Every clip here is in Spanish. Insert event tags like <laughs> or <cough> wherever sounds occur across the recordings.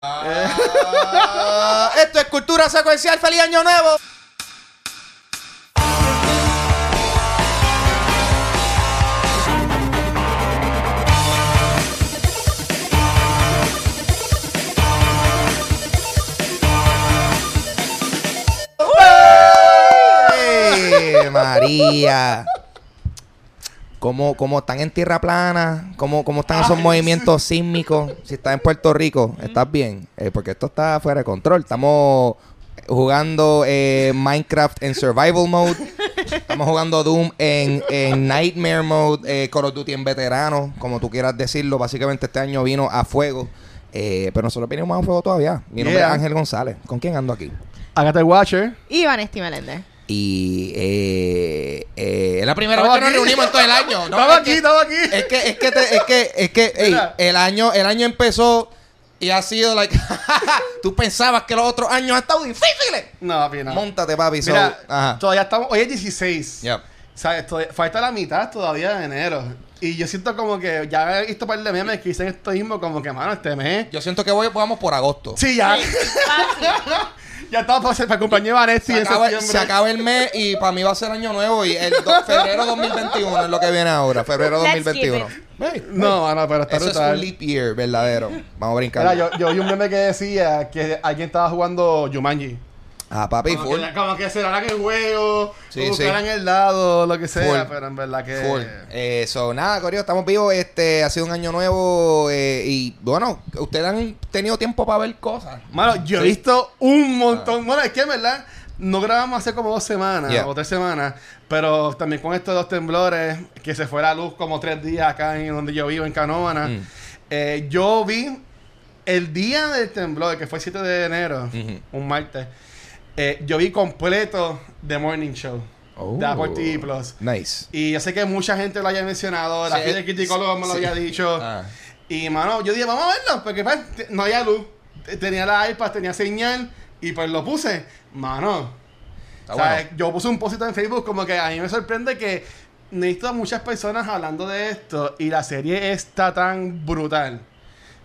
Ah, esto es cultura secuencial. ¡Feliz Año Nuevo! ¡Ey, María. ¿Cómo, cómo están en tierra plana? ¿Cómo, cómo están esos movimientos sísmicos? Si estás en Puerto Rico, ¿estás bien? Eh, porque esto está fuera de control. Estamos jugando eh, Minecraft en Survival Mode. Estamos jugando Doom en, en Nightmare Mode. eh, Call of Duty en veterano, como tú quieras decirlo. Básicamente este año vino a fuego. Eh, pero nosotros venimos a fuego todavía. Mi nombre Yeah. es Ángel González. ¿Con quién ando aquí? Agatha Watcher. Y Vanesti Meléndez. Y eh, eh, es la primera vez Estamos que nos aquí. reunimos en todo el año. ¿no? Estamos Es aquí, que- estamos aquí. Es que, es que, te- es que, es que, ey, el año, el año empezó y ha sido like, <laughs> tú pensabas que los otros años han estado difíciles. No, papi, no. Móntate, papi. so- Mira, ajá. todavía estamos. Hoy es 16. Yep. ¿Sabes? Todavía- falta la mitad todavía de enero. Y yo siento como que ya he visto un par de memes que dicen esto mismo, como que, mano, este mes. Yo siento que voy, vamos por agosto. Sí, ya. <laughs> <laughs> ya estamos para, cumpleaños de Vanessa Se acaba, se acaba el mes y para mí va a ser año nuevo y el do- febrero 2021 es lo que viene ahora, febrero Let's 2021. keep Hey, No, mano, pero está Eso es un leap year verdadero. Vamos a brincar. Mira, yo, yo vi un meme que decía que alguien estaba jugando Jumanji. Ah, papi, Como full. que, como que se darán el juego, Sí, buscarán sí. el lado, lo que sea, Full. pero en verdad que... Full. Eh, so, nada, Corio, estamos vivos. Este ha sido un año nuevo. eh, y bueno, ustedes han tenido tiempo para ver cosas. Mano, yo he Sí. visto un montón. Bueno, es que en verdad no grabamos hace como dos semanas Yeah. o tres semanas, pero también con estos dos temblores, que se fue la luz como tres días acá en donde yo vivo, en Canóvana. Mm. eh, yo vi el día del temblor, que fue el 7 de enero, un martes. Eh, yo vi completo The Morning Show de Apple TV Plus. Nice. Y yo sé que mucha gente lo haya mencionado, la Sí, gente criticólogo me lo sí. había dicho. <laughs> Ah. Y, mano, yo dije, vamos a verlo, porque pues, no había luz. Te- Tenía la iPad, tenía señal, y pues lo puse. Mano, Está o sea, bueno. yo puse un post en Facebook como que a mí me sorprende que necesito a muchas personas hablando de esto, y la serie está tan brutal.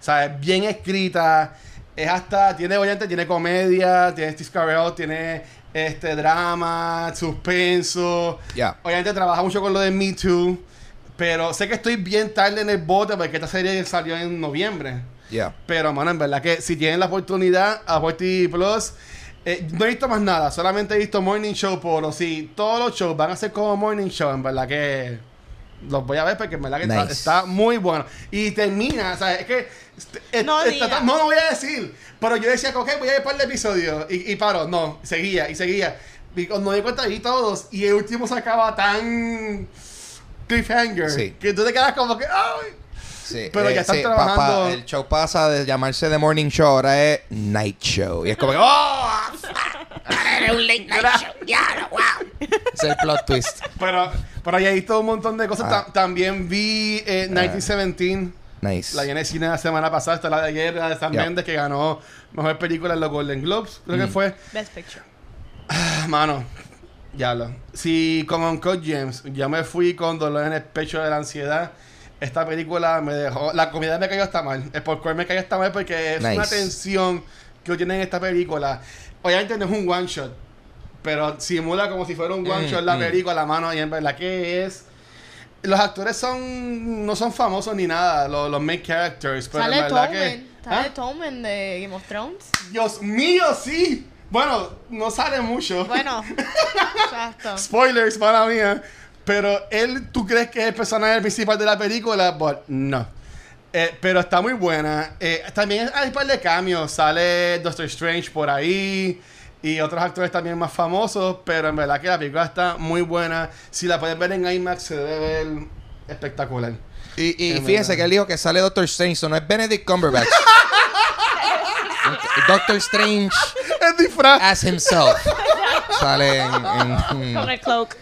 O sea, es bien escrita, es hasta, tiene, obviamente, tiene comedia, tiene Steve Carell, tiene este drama, suspenso. Ya. Obviamente trabaja mucho con lo de Me Too. Pero sé que estoy bien tarde en el bote porque esta serie salió en noviembre. Ya. Pero, mano, en verdad que si tienen la oportunidad, Apple TV Plus. eh, no he visto más nada, solamente he visto Morning Show. Pero si todos los shows van a ser como Morning Show, en verdad que los voy a ver porque en verdad que está, Nice. está muy bueno. Y termina, o sea, es que. este- es- No está no voy a decir. Pero yo decía, ok, voy a ver un par de episodios. Y, y paro, no, seguía y seguía. Y cuando me di cuenta, vi todos. Y el último se acaba tan. Cliffhanger. Sí. Que tú te quedas como que. ¡Ay! Sí, Pero ya están pa- trabajando- pa- el show pasa de llamarse The Morning Show, ahora es Night Show. Y es como que, ¡oh! Era un late night show. Ya, wow. Es el plot twist. Pero, pero ya he visto un montón de cosas. Ah. Ta- también vi eh, 1917. Nice. La vi en el cine la semana pasada. Esta la de ayer, la de Sam Yeah. Mendes, que ganó mejor película en los Golden Globes. Creo que Mm. fue. Best Picture. Ah, Mano, ya lo. Si como Uncut James, ya me fui con dolor en el pecho de la ansiedad. Esta película me dejó. La comida me cayó hasta mal. El popcorn me cayó hasta mal porque es Nice. una tensión que tiene en esta película. Obviamente no es un one shot, pero simula como si fuera un one Mm, shot la mm. película, la mano. Y en verdad que es. Los actores son no son famosos ni nada, los, los main characters. Pero Sale en verdad que. Sale ¿Ah? De Game of Thrones. Dios mío, sí. Bueno, no sale mucho. Bueno, <laughs> exacto. Spoilers para mía. Pero él, ¿tú crees que es el personaje principal de la película? But no. Eh, pero está muy buena. Eh, también hay un par de cambios. Sale Doctor Strange por ahí. Y otros actores también más famosos. Pero en verdad que la película está muy buena. Si la pueden ver en IMAX, se debe ver espectacular. Y, y fíjense verdad. que él dijo que sale Doctor Strange, so no es Benedict Cumberbatch. <laughs> Doctor Strange <laughs> Es disfraz. as himself. Sale en, en- Con el cloak.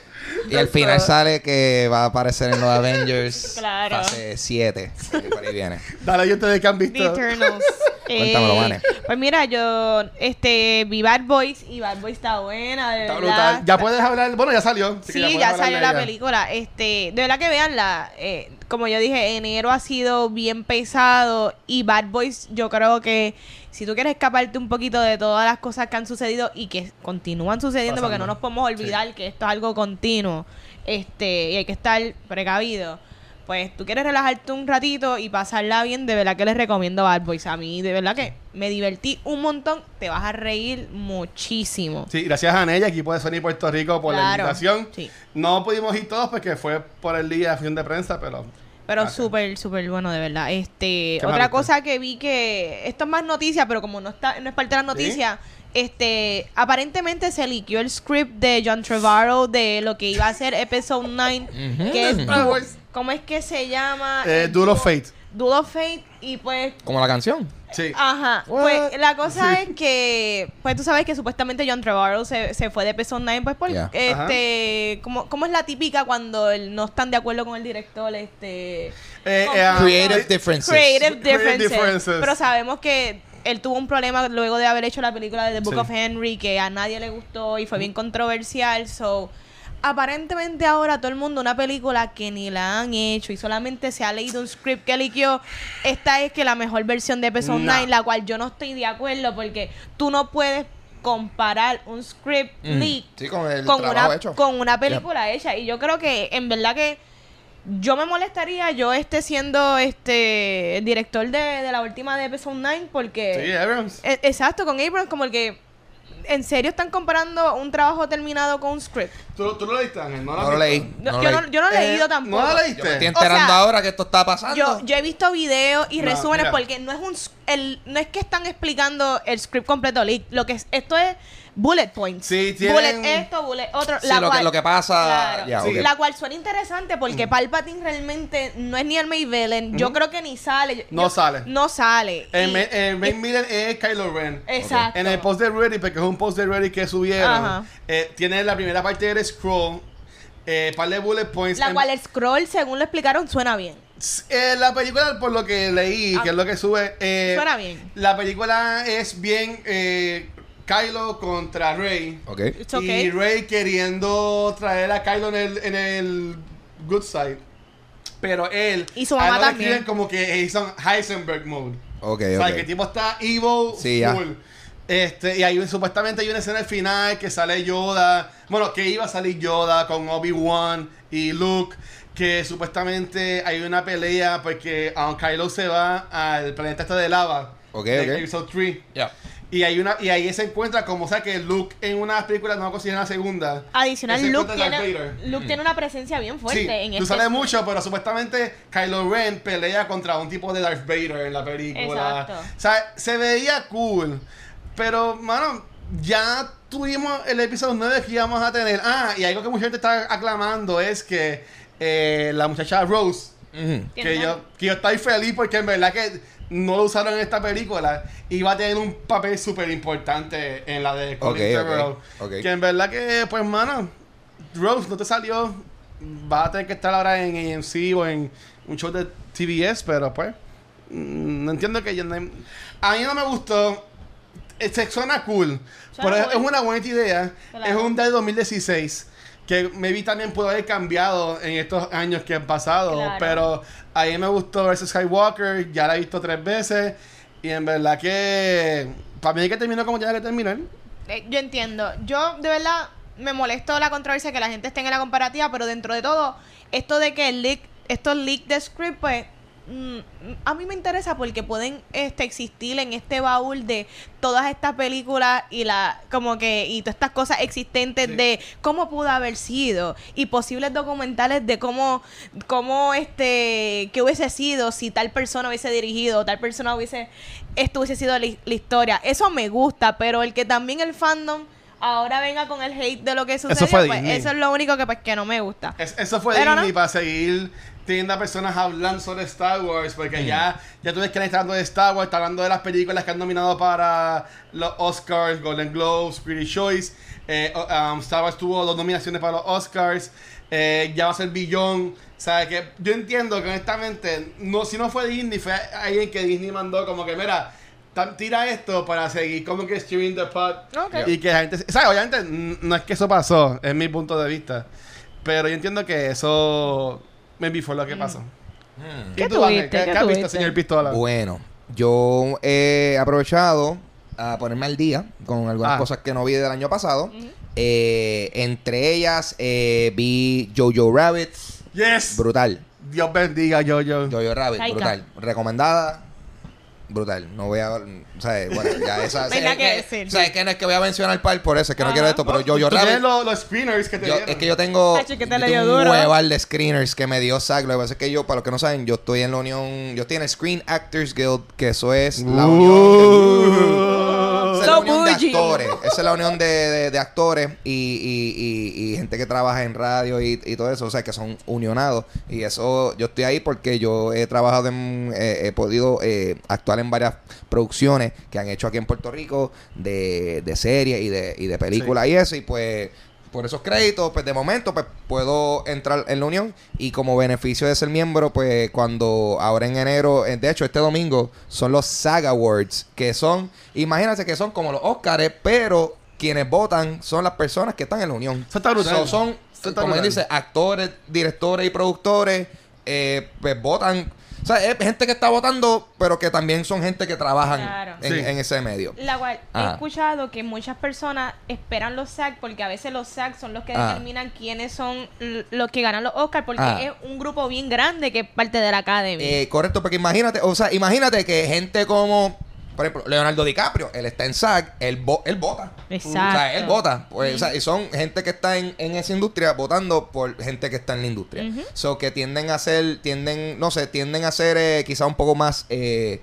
Y al final sale que va a aparecer en los <laughs> Avengers Claro. fase 7. Por ahí viene. Dale, yo ustedes que han The visto. Eternals. <laughs> Cuéntamelo, Eh, Vane. Pues mira, yo este vi Bad Boys y Bad Boys está buena, de Está verdad. brutal. Ya puedes hablar. Bueno, ya salió. así que Sí, puedes ya hablar salió de la ella. película. Este, de verdad que veanla. Eh, como yo dije, enero ha sido bien pesado y Bad Boys yo creo que si tú quieres escaparte un poquito de todas las cosas que han sucedido y que continúan sucediendo porque no nos podemos olvidar que esto es algo continuo este y hay que estar precavido. Pues tú quieres relajarte un ratito y pasarla bien, de verdad que les recomiendo Bad Boys. A mí, de verdad que me divertí un montón. Te vas a reír muchísimo. Sí, gracias a Nella, equipo de Sony Puerto Rico, por la invitación. sí. No pudimos ir todos porque fue por el día de función de prensa, pero... Pero súper, súper bueno, de verdad. Este, ¿Qué más otra cosa que vi que esto es más noticia, pero como no está, no es parte de las noticias, este, aparentemente se liqueó el script de John Trevorrow de lo que iba a ser Episode 9, Ujú. que es. ¿cómo es que se llama? Eh, Duel of Fate. Duel of Fate y pues Como la canción. Sí. Ajá, What? pues la cosa Sí. es que, pues tú sabes que supuestamente John Trevorrow se, se fue de Episode 9, pues por, este, como, como es la típica cuando el- no están de acuerdo con el director, este... Eh, eh, Creative differences. creative Creative differences. differences. Pero sabemos que él tuvo un problema luego de haber hecho la película de The Book Sí. of Henry que a nadie le gustó y fue bien controversial. So, aparentemente ahora todo el mundo una película que ni la han hecho y solamente se ha leído un script que liquió. Esta es que la mejor versión de Episode No. 9, la cual yo no estoy de acuerdo porque tú no puedes comparar un script Mm. leak Sí, con el con trabajo una, hecho. con una película hecha. Y yo creo que en verdad que yo me molestaría yo esté siendo este el director de, de la última de Episode 9 porque... Sí, Abrams. E- exacto, con Abrams como el que... ¿En serio están comparando un trabajo terminado con un script? ¿Tú, tú lo leíste, Ángel? No, lo leí. No, No yo, leí. no, yo no he Eh, leído tampoco. ¿No lo Yo me leíste? estoy enterando O sea, ahora que esto está pasando. Yo, yo he visto videos y No, resúmenes mira. porque no es un el, no es que están explicando el script completo lo que es, esto es bullet points. Sí, tienen- bullet esto, bullet otro, Sí, la lo, que, cual- lo que pasa. Claro. La cual suena interesante porque Palpatine realmente no es ni el villain. Yo creo que ni sale. Yo- No yo- sale. No sale. El, Y- el main villain es Kylo Ren. Exacto. En el post de Reddit, porque es un post de Reddit que subieron, eh, tiene la primera parte del scroll, eh, par de bullet points. la en- cual el scroll, según lo explicaron, suena bien. Eh, la película, por lo que leí, Ah. que es lo que sube, eh, Suena bien. la película es bien eh, Kylo contra Rey. Ok. It's okay. Y Rey queriendo traer a Kylo en el, en el good side. Pero él. Y su mamá también. como que on Heisenberg mode. Ok, O sea, ok. que el tipo está evil Sí, ya. full. Este, y hay supuestamente hay una escena al final que sale Yoda. Bueno, que iba a salir Yoda con Obi-Wan y Luke. Que supuestamente hay una pelea porque um, Kylo se va al planeta este de lava. Ok, de ok. Episode 3. Ya. Y hay una y ahí se encuentra como o sea que Luke en una película no considera en la segunda. Adicional, Luke tiene. Luke tiene una presencia bien fuerte Sí, en tú este sale mucho, pero supuestamente Kylo Ren pelea contra un tipo de Darth Vader en la película. Exacto. O sea, se veía cool. Pero, mano, ya tuvimos el episodio 9 que íbamos a tener. Ah, y algo que mucha gente está aclamando es que eh, la muchacha Rose, que ¿Quién yo, que yo estoy feliz porque en verdad que no lo usaron en esta película, iba a tener un papel súper importante en la de Colin Ok, ok, Trevorrow. ok. Que en verdad que, pues, mano, Rose no te salió. Va a tener que estar ahora en AMC o en un show de TBS, pero pues. mm, No entiendo que yo no- A mí no me gustó. Eh, Se suena cool. Pero es cool. una buena idea. Claro. Es un del 2016. Que maybe también pudo haber cambiado en estos años que han pasado. Claro. Pero a mí me gustó versus Skywalker. Ya la he visto tres veces. Y en verdad que. Para mí hay que terminó como tiene que terminar. Eh, yo entiendo. Yo, de verdad, me molestó la controversia que la gente esté en la comparativa, pero dentro de todo, esto de que el leak, estos leak de script, pues, a mí me interesa porque pueden este, existir en este baúl de todas estas películas y la como que y todas estas cosas existentes Sí. de cómo pudo haber sido y posibles documentales de cómo cómo este qué hubiese sido si tal persona hubiese dirigido tal persona hubiese esto hubiese sido la, la historia eso me gusta pero el que también el fandom ahora venga con el hate de lo que sucedió fue pues, eso es lo único que pues que no me gusta Es- eso fue Disney no. para seguir teniendo a personas hablando sobre Star Wars, porque ya, ya tú ves que le está hablando de Star Wars, está hablando de las películas que han nominado para los Oscars, Golden Globes, Critics' Choice. Eh, um, Star Wars tuvo dos nominaciones para los Oscars. eh, ya va a ser Billón. O sea, que yo entiendo que honestamente, no, si no fue Disney, fue alguien que Disney mandó como que, mira, tira esto para seguir como que streaming the. Ok. Y que la gente... O sea, obviamente no es que eso pasó, es mi punto de vista. Pero yo entiendo que eso maybe fue lo que pasó. ¿Y ¿Qué tú, Ángel? tuviste? ¿Qué, ¿Qué qué has visto, tuviste? señor Pistola? Bueno, yo he aprovechado a ponerme al día con algunas Ah. cosas que no vi del año pasado. Eh, entre ellas eh, vi Jojo Rabbit, Yes. brutal. Dios bendiga, yo. Jojo Rabbit, Taika. brutal. Recomendada, brutal. No voy a. O sea, bueno, ya esa. <laughs> No hay nada es que que- decir. O sea, es que no es que voy a mencionar el par, por eso es que no quiero esto, pero Jojo Tú Rabbit. tienes los, los screeners que te Yo- es que yo tengo, Ay, yo dio un hueval de screeners que me dio SAG. Lo que pasa es que yo, para los que no saben, yo estoy en la unión, yo estoy en el Screen Actors Guild, que eso es la unión de, esa es la unión de actores. Esa es la unión de, de- de actores y, y- y- y gente que trabaja en radio y, y todo eso, o sea, que son unionados. Y eso, yo estoy ahí porque yo he trabajado, en, eh, he podido eh, actuar en varias producciones que han hecho aquí en Puerto Rico de, de series y de, y de películas y eso. Y pues por esos créditos, pues de momento, pues puedo entrar en la unión y como beneficio de ser miembro, pues cuando ahora en enero, eh, de hecho este domingo, son los SAG Awards, que son, imagínense que son como los Oscars, pero quienes votan son las personas que están en la unión. Eso está brutal. So, son, está como él brutal. dice, actores, directores y productores, eh, pues votan. O sea, es gente que está votando, pero que también son gente que trabajan Claro. en, Sí. en ese medio. La cual he escuchado que muchas personas esperan los SAG porque a veces los SAG son los que determinan quiénes son los que ganan los Oscars porque es un grupo bien grande que es parte de la academia. Eh, correcto, porque imagínate, o sea, imagínate que gente como, por ejemplo, Leonardo DiCaprio, él está en SAG, él, vo- él vota. Exacto. O sea, él vota. Pues, o sea, y son gente que está en, en esa industria votando por gente que está en la industria. Ujú. So que tienden a ser, tienden, no sé, tienden a ser eh, quizá un poco más eh,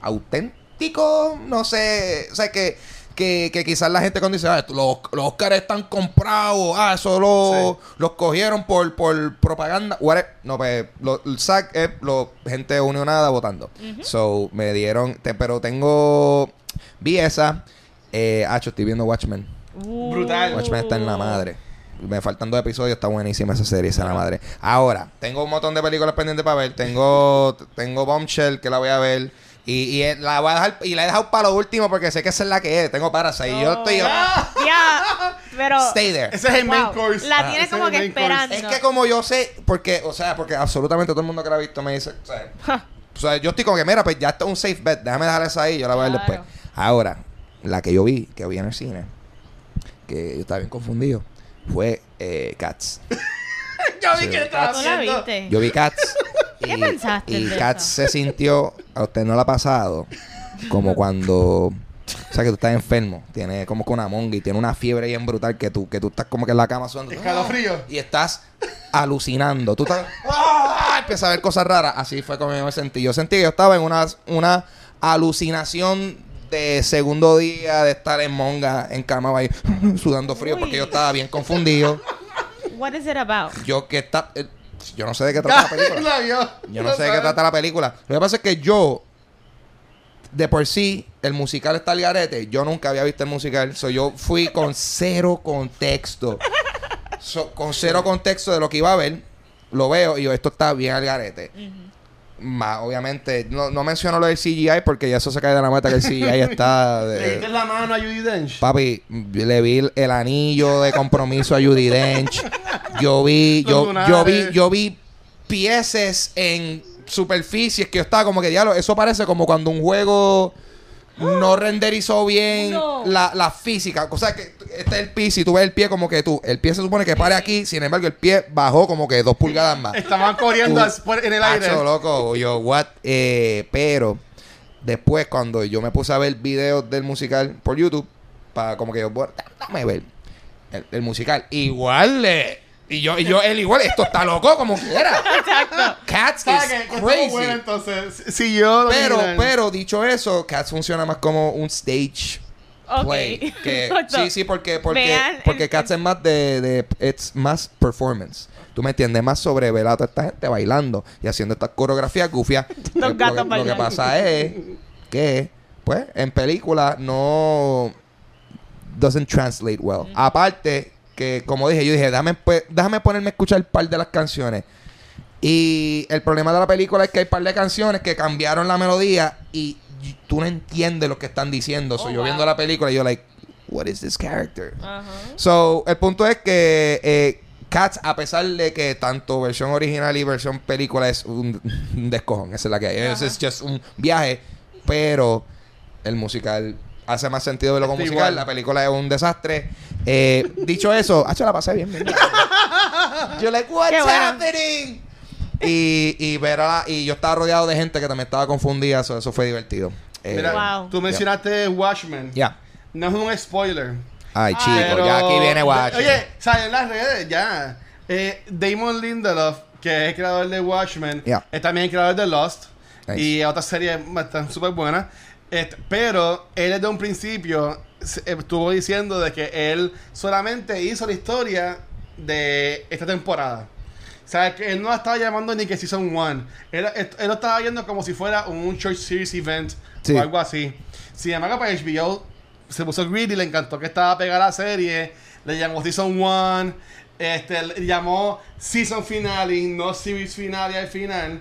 auténticos, no sé, o sea, que, que, que quizás la gente cuando dice, ah, los, los Oscars están comprados, ah, eso lo- los cogieron por, por propaganda. No, pues, lo, el SAC es lo, gente unionada votando. So, me dieron, te- pero tengo, vi esa, eh, ah, yo estoy viendo Watchmen. Uh. Brutal. Watchmen está en la madre. Me faltan dos episodios, está buenísima esa serie, esa es la madre. Ahora, tengo un montón de películas pendientes para ver. Tengo, tengo Bombshell que la voy a ver. Y, y eh, la voy a dejar, y la he dejado para lo último porque sé que esa es la que es. Tengo Parasite. Y yo estoy. <laughs> Ya, pero Stay there. Ese es el main Wow. course. La Ah, tiene ese como que course. esperando. Es que como yo sé, porque, o sea, porque absolutamente todo el mundo que la ha visto me dice, o sea, o sea, yo estoy como que, mira, pues ya está un safe bet, déjame dejar esa ahí, yo la voy a ver Claro. después. Ahora, la que yo vi, que vi en el cine, que yo estaba bien confundido, fue eh, Cats. <laughs> <laughs> Yo vi Sí. que estaba ¿Tú la haciendo. viste? Yo vi Cats. <laughs> ¿Qué y, pensaste Y de Cats eso? se sintió, a usted no le ha pasado, como cuando, o sea, que tú estás enfermo, tiene como que una monga y tiene una fiebre bien brutal que tú, que tú estás como que en la cama sudando. Escalofrío. Y estás alucinando. Tú estás, ¡ah! Empiezas a ver cosas raras. Así fue como yo me sentí. Yo sentí que yo estaba en una, una alucinación de segundo día de estar en monga, en cama, ahí, <laughs> sudando frío, Uy. porque yo estaba bien confundido. What is it about? Yo que está, eh, yo no sé de qué trata la <laughs> película. Yo <laughs> no sé de qué trata la película. Lo que pasa es que yo, de por sí, el musical está al garete. Yo nunca había visto el musical. So, yo fui con cero contexto. So, con cero contexto de lo que iba a ver. Lo veo y yo, esto está bien al garete. Más, obviamente, no, no menciono lo del CGI porque ya eso se cae de la mata que el CGI <laughs> está... Le de- diste la mano a Judy Dench. Papi, le vi el, el anillo de compromiso a Judy Dench. Yo vi, yo, yo vi, yo vi pieces en superficies que yo estaba como que diablo, eso parece como cuando un juego no renderizó bien No. la, la física. O sea que este es el piso y tú ves el pie como que tú, el pie se supone que pare aquí, sin embargo el pie bajó como que dos pulgadas más. Estaban corriendo Tú- en el aire. Acho, loco, yo, what? Eh, pero después, cuando yo me puse a ver videos del musical por YouTube, para como que yo, bueno, dame ver el, el musical. Igual, eh, y yo, y yo, él igual, esto está loco como quiera. <laughs> Cats ¿Sabes is? Que crazy. bueno, entonces. Sí, yo lo Pero, pero, dicho eso, Cats funciona más como un stage play. Que, <laughs> sí, sí, porque, porque, vean porque el- Cats es más de, de, it's más performance. Tú me entiendes, más sobre ver a toda esta gente bailando y haciendo estas coreografías gufias. <laughs> Los Eh, gatos lo, que, lo que bailando. pasa es que, pues, en película no doesn't translate well. Aparte que, como dije, yo dije, déjame, pues, déjame ponerme a escuchar un par de las canciones. Y el problema de la película es que hay un par de canciones que cambiaron la melodía y tú no entiendes lo que están diciendo. Oh, so, yo viendo la película, yo like, what is this character? So, el punto es que eh, Cats, a pesar de que tanto versión original y versión película es un, un descojón, esa es la que hay. Es just un viaje, pero el musical hace más sentido verlo como musical. igual. La película es un desastre. Eh, <laughs> dicho eso, ah, la pasé bien. bien. <laughs> yo like, what's Qué bueno. happening? Y, y ver a la- y yo estaba rodeado de gente que también estaba confundida, eso, eso fue divertido. Eh, Mira, Wow. tú mencionaste Watchmen. Ya. No es un spoiler. Ay, chico, Pero- ya aquí viene Watchmen. Oye, salió en las redes ya. Eh, Damon Lindelof, que es el creador de Watchmen, Yeah. es también el creador de Lost. Nice. Y otras series están súper buenas. Este, pero él desde un principio estuvo diciendo de que él solamente hizo la historia de esta temporada. O sea, que él no la estaba llamando ni que Season 1. Él, él, él lo estaba viendo como si fuera un Short Series Event Sí. o algo así. Sin embargo, para HBO se puso greedy, le encantó que estaba pegada a la serie. Le llamó Season 1. Este, le llamó Season Finale, no Series Finale al final.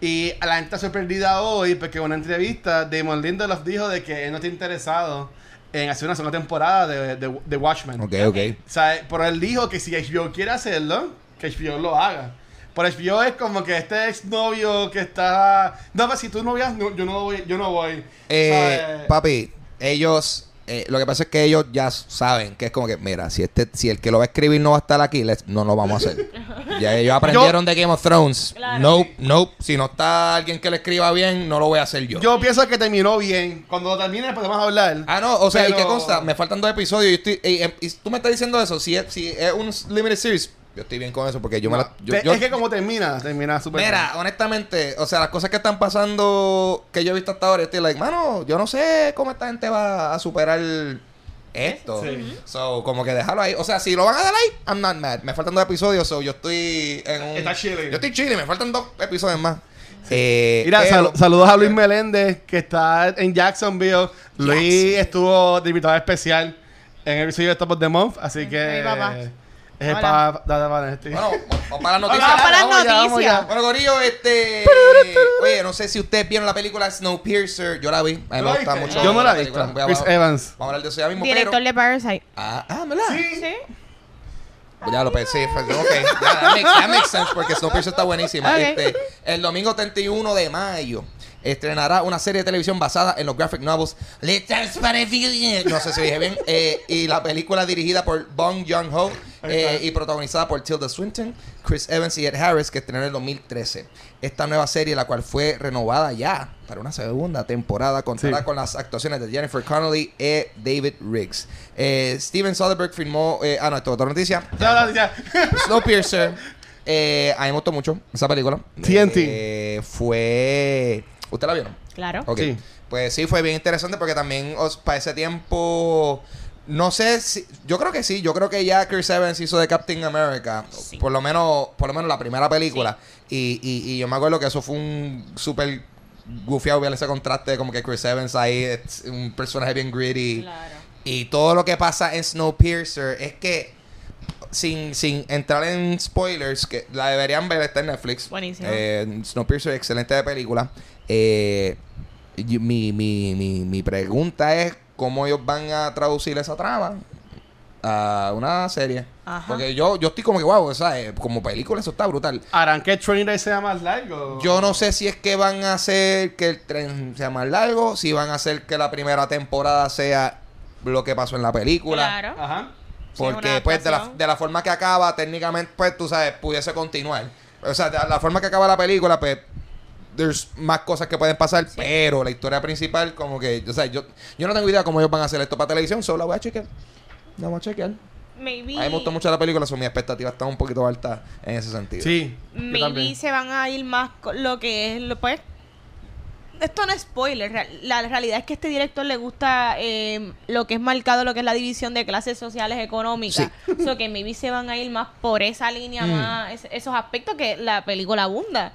Y a la gente está sorprendida hoy porque en una entrevista Damon Lindelof dijo de que él no está interesado en hacer una segunda temporada de, de, de Watchmen. Ok, ok. O sea, pero él dijo que si HBO quiere hacerlo, que HBO lo haga. Por HBO es como que este exnovio que está... No, pero si tú no veas, no, yo no voy. Yo no voy. Eh, ¿Sabes? papi, ellos, eh, lo que pasa es que ellos ya saben que es como que, mira, si este, si el que lo va a escribir no va a estar aquí, let's- no lo vamos a hacer. <laughs> ya ellos aprendieron de Game of Thrones. Claro. Nope, nope. Si no está alguien que lo escriba bien, no lo voy a hacer yo. Yo pienso que terminó bien. Cuando lo termine podemos hablar. Ah, no, o sea, ¿y qué consta? Me faltan dos episodios y, estoy, y, y- y tú me estás diciendo eso. Si es, si es un limited series, yo estoy bien con eso porque yo me la. yo- Te- yo- es que como termina, termina súper Mira, honestamente, o sea, las cosas que están pasando que yo he visto hasta ahora, yo estoy like, mano, yo no sé cómo esta gente va a superar esto. Sí. So, como que déjalo ahí. O sea, si lo van a dar ahí, I'm not mad. Me faltan dos episodios, so yo estoy en un. Está chilling. Yo estoy chile, me faltan dos episodios más. Eh, Mira, pero- sal- saludos a Luis Meléndez, que está en Jacksonville. Luis estuvo de invitado especial en el episodio de Top of the Month, así que... Papá. Es papá de Vanetti. Bueno, vamos para las noticias. Vamos para las Vamos ya, vamos noticias. ya. Bueno, Gorillo, este. Oye, no sé si ustedes vieron la película Snowpiercer. Yo la vi. A mí ¿Tú me gusta mucho. Yo no la he visto. Chris Evans. Vamos a hablar de eso ya mismo. Director pero... de Parasite. Ah, ah, ¿verdad? Sí. Pues Ya lo pensé, ok, ya, that, makes, that makes sense porque Snowpiercer está buenísima. Ok. Este, el domingo 31 de mayo estrenará una serie de televisión basada en los graphic novels. No sé si dije bien. <laughs> eh, y la película dirigida por Bong Joon-ho eh, y protagonizada por Tilda Swinton, Chris Evans y Ed Harris, que estrenó en el 2013. Esta nueva serie, la cual fue renovada ya para una segunda temporada, contará Sí. con las actuaciones de Jennifer Connelly y David Riggs. Eh, Steven Soderbergh firmó... ah, no, esto es otra noticia. Ya, ya, ya. <laughs> Snowpiercer. A mí me gustó mucho esa película. TNT. Fue. ¿Usted la vieron? Claro. Ok. Sí. Pues sí, fue bien interesante porque también os- para ese tiempo. No sé si. Yo creo que sí. Yo creo que ya Chris Evans hizo de Captain America. Por lo menos. Por lo menos la primera película. Y, y, y yo me acuerdo que eso fue un súper gufiado ver ese contraste. Como que Chris Evans ahí es un personaje bien gritty. Claro. Y todo lo que pasa en Snowpiercer es que, sin, sin entrar en spoilers, que la deberían ver, está en Netflix. Buenísimo. Eh, Snowpiercer, excelente de película. Eh, mi, mi, mi, mi pregunta es cómo ellos van a traducir esa trama a una serie. Ajá. Porque yo, yo estoy como que, wow, o sea, eh, como película eso está brutal. ¿Harán que el day sea más largo? Yo no sé si es que van a hacer que el tren sea más largo, si van a hacer que la primera temporada sea lo que pasó en la película. Claro. Ajá. Sí, Porque, pues, de la, de la forma que acaba, técnicamente, pues, tú sabes, pudiese continuar. O sea, de la forma que acaba la película, pues, there's más cosas que pueden pasar, pero la historia principal, como que, o sea, yo, yo no tengo idea cómo ellos van a hacer esto para televisión, solo la voy a chequear. La vamos a chequear. Maybe, A mí me gustó mucho la película, son mis expectativas están un poquito altas en ese sentido. Sí. maybe se van a ir más con lo que es lo pues esto no es spoiler la realidad es que a este director le gusta eh, lo que es marcado lo que es la división de clases sociales económicas. <laughs> So que maybe se van a ir más por esa línea Mm. más es- esos aspectos que la película abunda.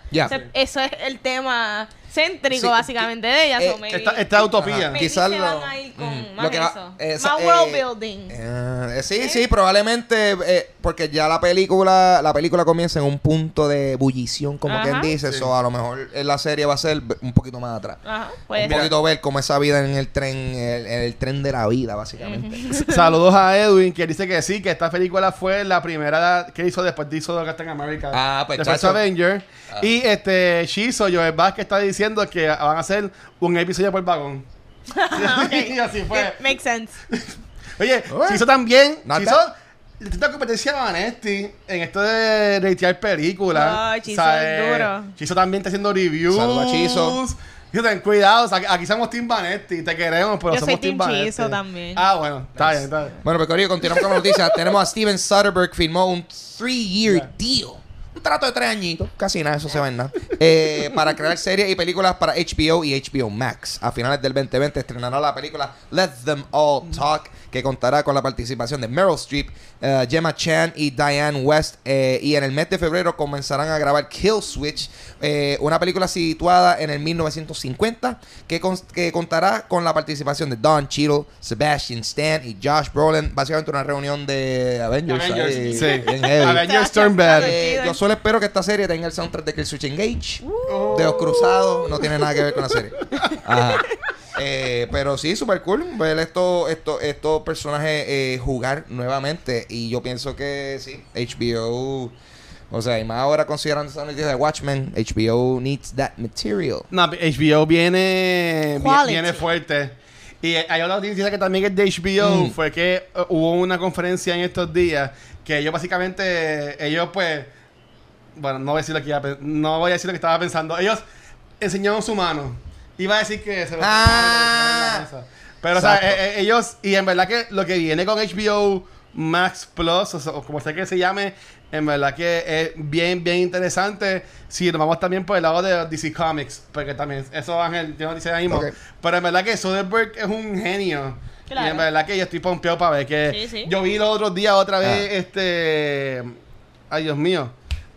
Eso es el tema céntrico, Sí, básicamente, de ella. eh, Esta, esta utopía. Quizás lo- van a ir con Mm, más lo que va- eso. esa- más eh, world building. Eh, sí, sí, probablemente eh, porque ya la película la película comienza en un punto de ebullición, como Ajá. quien dice, Sí. eso a lo mejor en la serie va a ser un poquito más atrás. Ajá, un ser. poquito ver cómo esa vida en el tren, el, el tren de la vida, básicamente. <laughs> Saludos a Edwin, que dice que sí, que esta película fue la primera que hizo después de hizo Captain America. Ah, pues, chacho. Avenger. Ah. Y este Shizo, Joel Vázquez está diciendo que van a hacer un episodio por vagón. <laughs> <laughs> Y así fue. It makes sense. <laughs> Oye, Bueno. Shizo también. Not Shizo, bad. esta competencia a Vanesti en esto de reitear películas. Oh, Shizo O sea, es eh, duro. También está haciendo reviews. Saludos a Shizo. Shizo, ten cuidado, o sea, aquí somos Team Vanetti, te queremos, pero Yo somos soy Team Vanetti. Shizo también. Ah, bueno, está bien, está bien. Bueno, pues Corillo, continuamos con la noticia. Tenemos a Steven Soderbergh, firmó un three-year deal. Un trato de tres añitos, casi nada, eso se va en nada. eh, para crear series y películas para HBO y HBO Max. A finales del 2020 estrenará la película Let Them All Talk, que contará con la participación de Meryl Streep, eh, Gemma Chan y Diane West. eh, y en el mes de febrero comenzarán a grabar Kill Switch, eh, una película situada en el 1950 que, cons- que contará con la participación de Don Cheadle, Sebastian Stan y Josh Brolin. Básicamente una reunión de Avengers. Avengers, ahí, sí. bien heavy. Avengers Turn Bad. Eh, yo solo espero que esta serie tenga el soundtrack de Kill Switch Engage, de los cruzados, no tiene nada que ver con la serie. <laughs> Ajá. Eh, pero sí, super cool ver estos esto, estos personajes eh, jugar nuevamente. Y yo pienso que sí, HBO, o sea, y más ahora considerando esa noticia de Watchmen, HBO needs that material. No, HBO viene, Quality. viene fuerte. Y hay otra noticia que también es de HBO, Mm. fue que eh, hubo una conferencia en estos días que ellos básicamente, ellos pues, bueno, no voy a decir lo que, iba a no voy a decir lo que estaba pensando, ellos enseñaron su mano. Iba a decir que se lo Ah. Pero, o sea, eh, eh, ellos, y en verdad que lo que viene con HBO Max Plus, o, sea, o como sea que se llame, en verdad que es bien, bien interesante. Si nos vamos también por el lado de DC Comics, porque también, eso Ángel, yo no dice ahí mismo. Pero en verdad que Soderbergh es un genio. Claro. Y en verdad que yo estoy pompeado para ver que Sí, sí. yo vi los otros días otra vez Ah. este ay Dios mío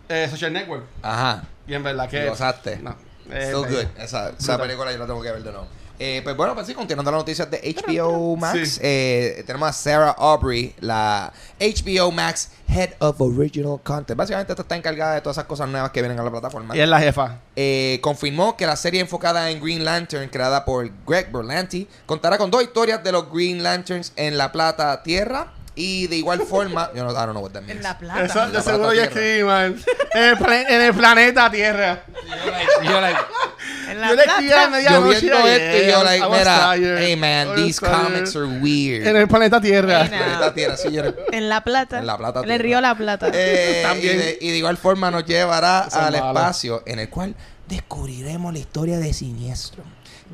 eh, Social Network Ajá. y en verdad que Gozaste. no, eh, Still eh, good. Esa, esa película yo la tengo que ver de nuevo. Eh, pues bueno, pues sí, continuando las noticias de HBO Max, Sí. eh, tenemos a Sarah Aubrey, la HBO Max Head of Original Content. Básicamente esta está encargada de todas esas cosas nuevas que vienen a la plataforma. y es la jefa Eh, confirmó que la serie enfocada en Green Lantern, creada por Greg Berlanti, contará con dos historias de los Green Lanterns en la Plata Tierra. Y de igual forma, yo no, I don't know what that means. En la plata. eso de seguro yo escribí mal en el, pla- en el planeta Tierra yo, like, En la yo le escribí a plata. yo medianoche viendo ayer. esto y yo, like, I was mira, tired. hey man, was these tired. comics are weird. en el planeta Tierra. Planeta Tierra, sí, yo- En la plata. En la plata, En el río La Plata. Eh, También. Y, de, y de igual forma nos llevará Son al espacio en el cual descubriremos la historia de Siniestro.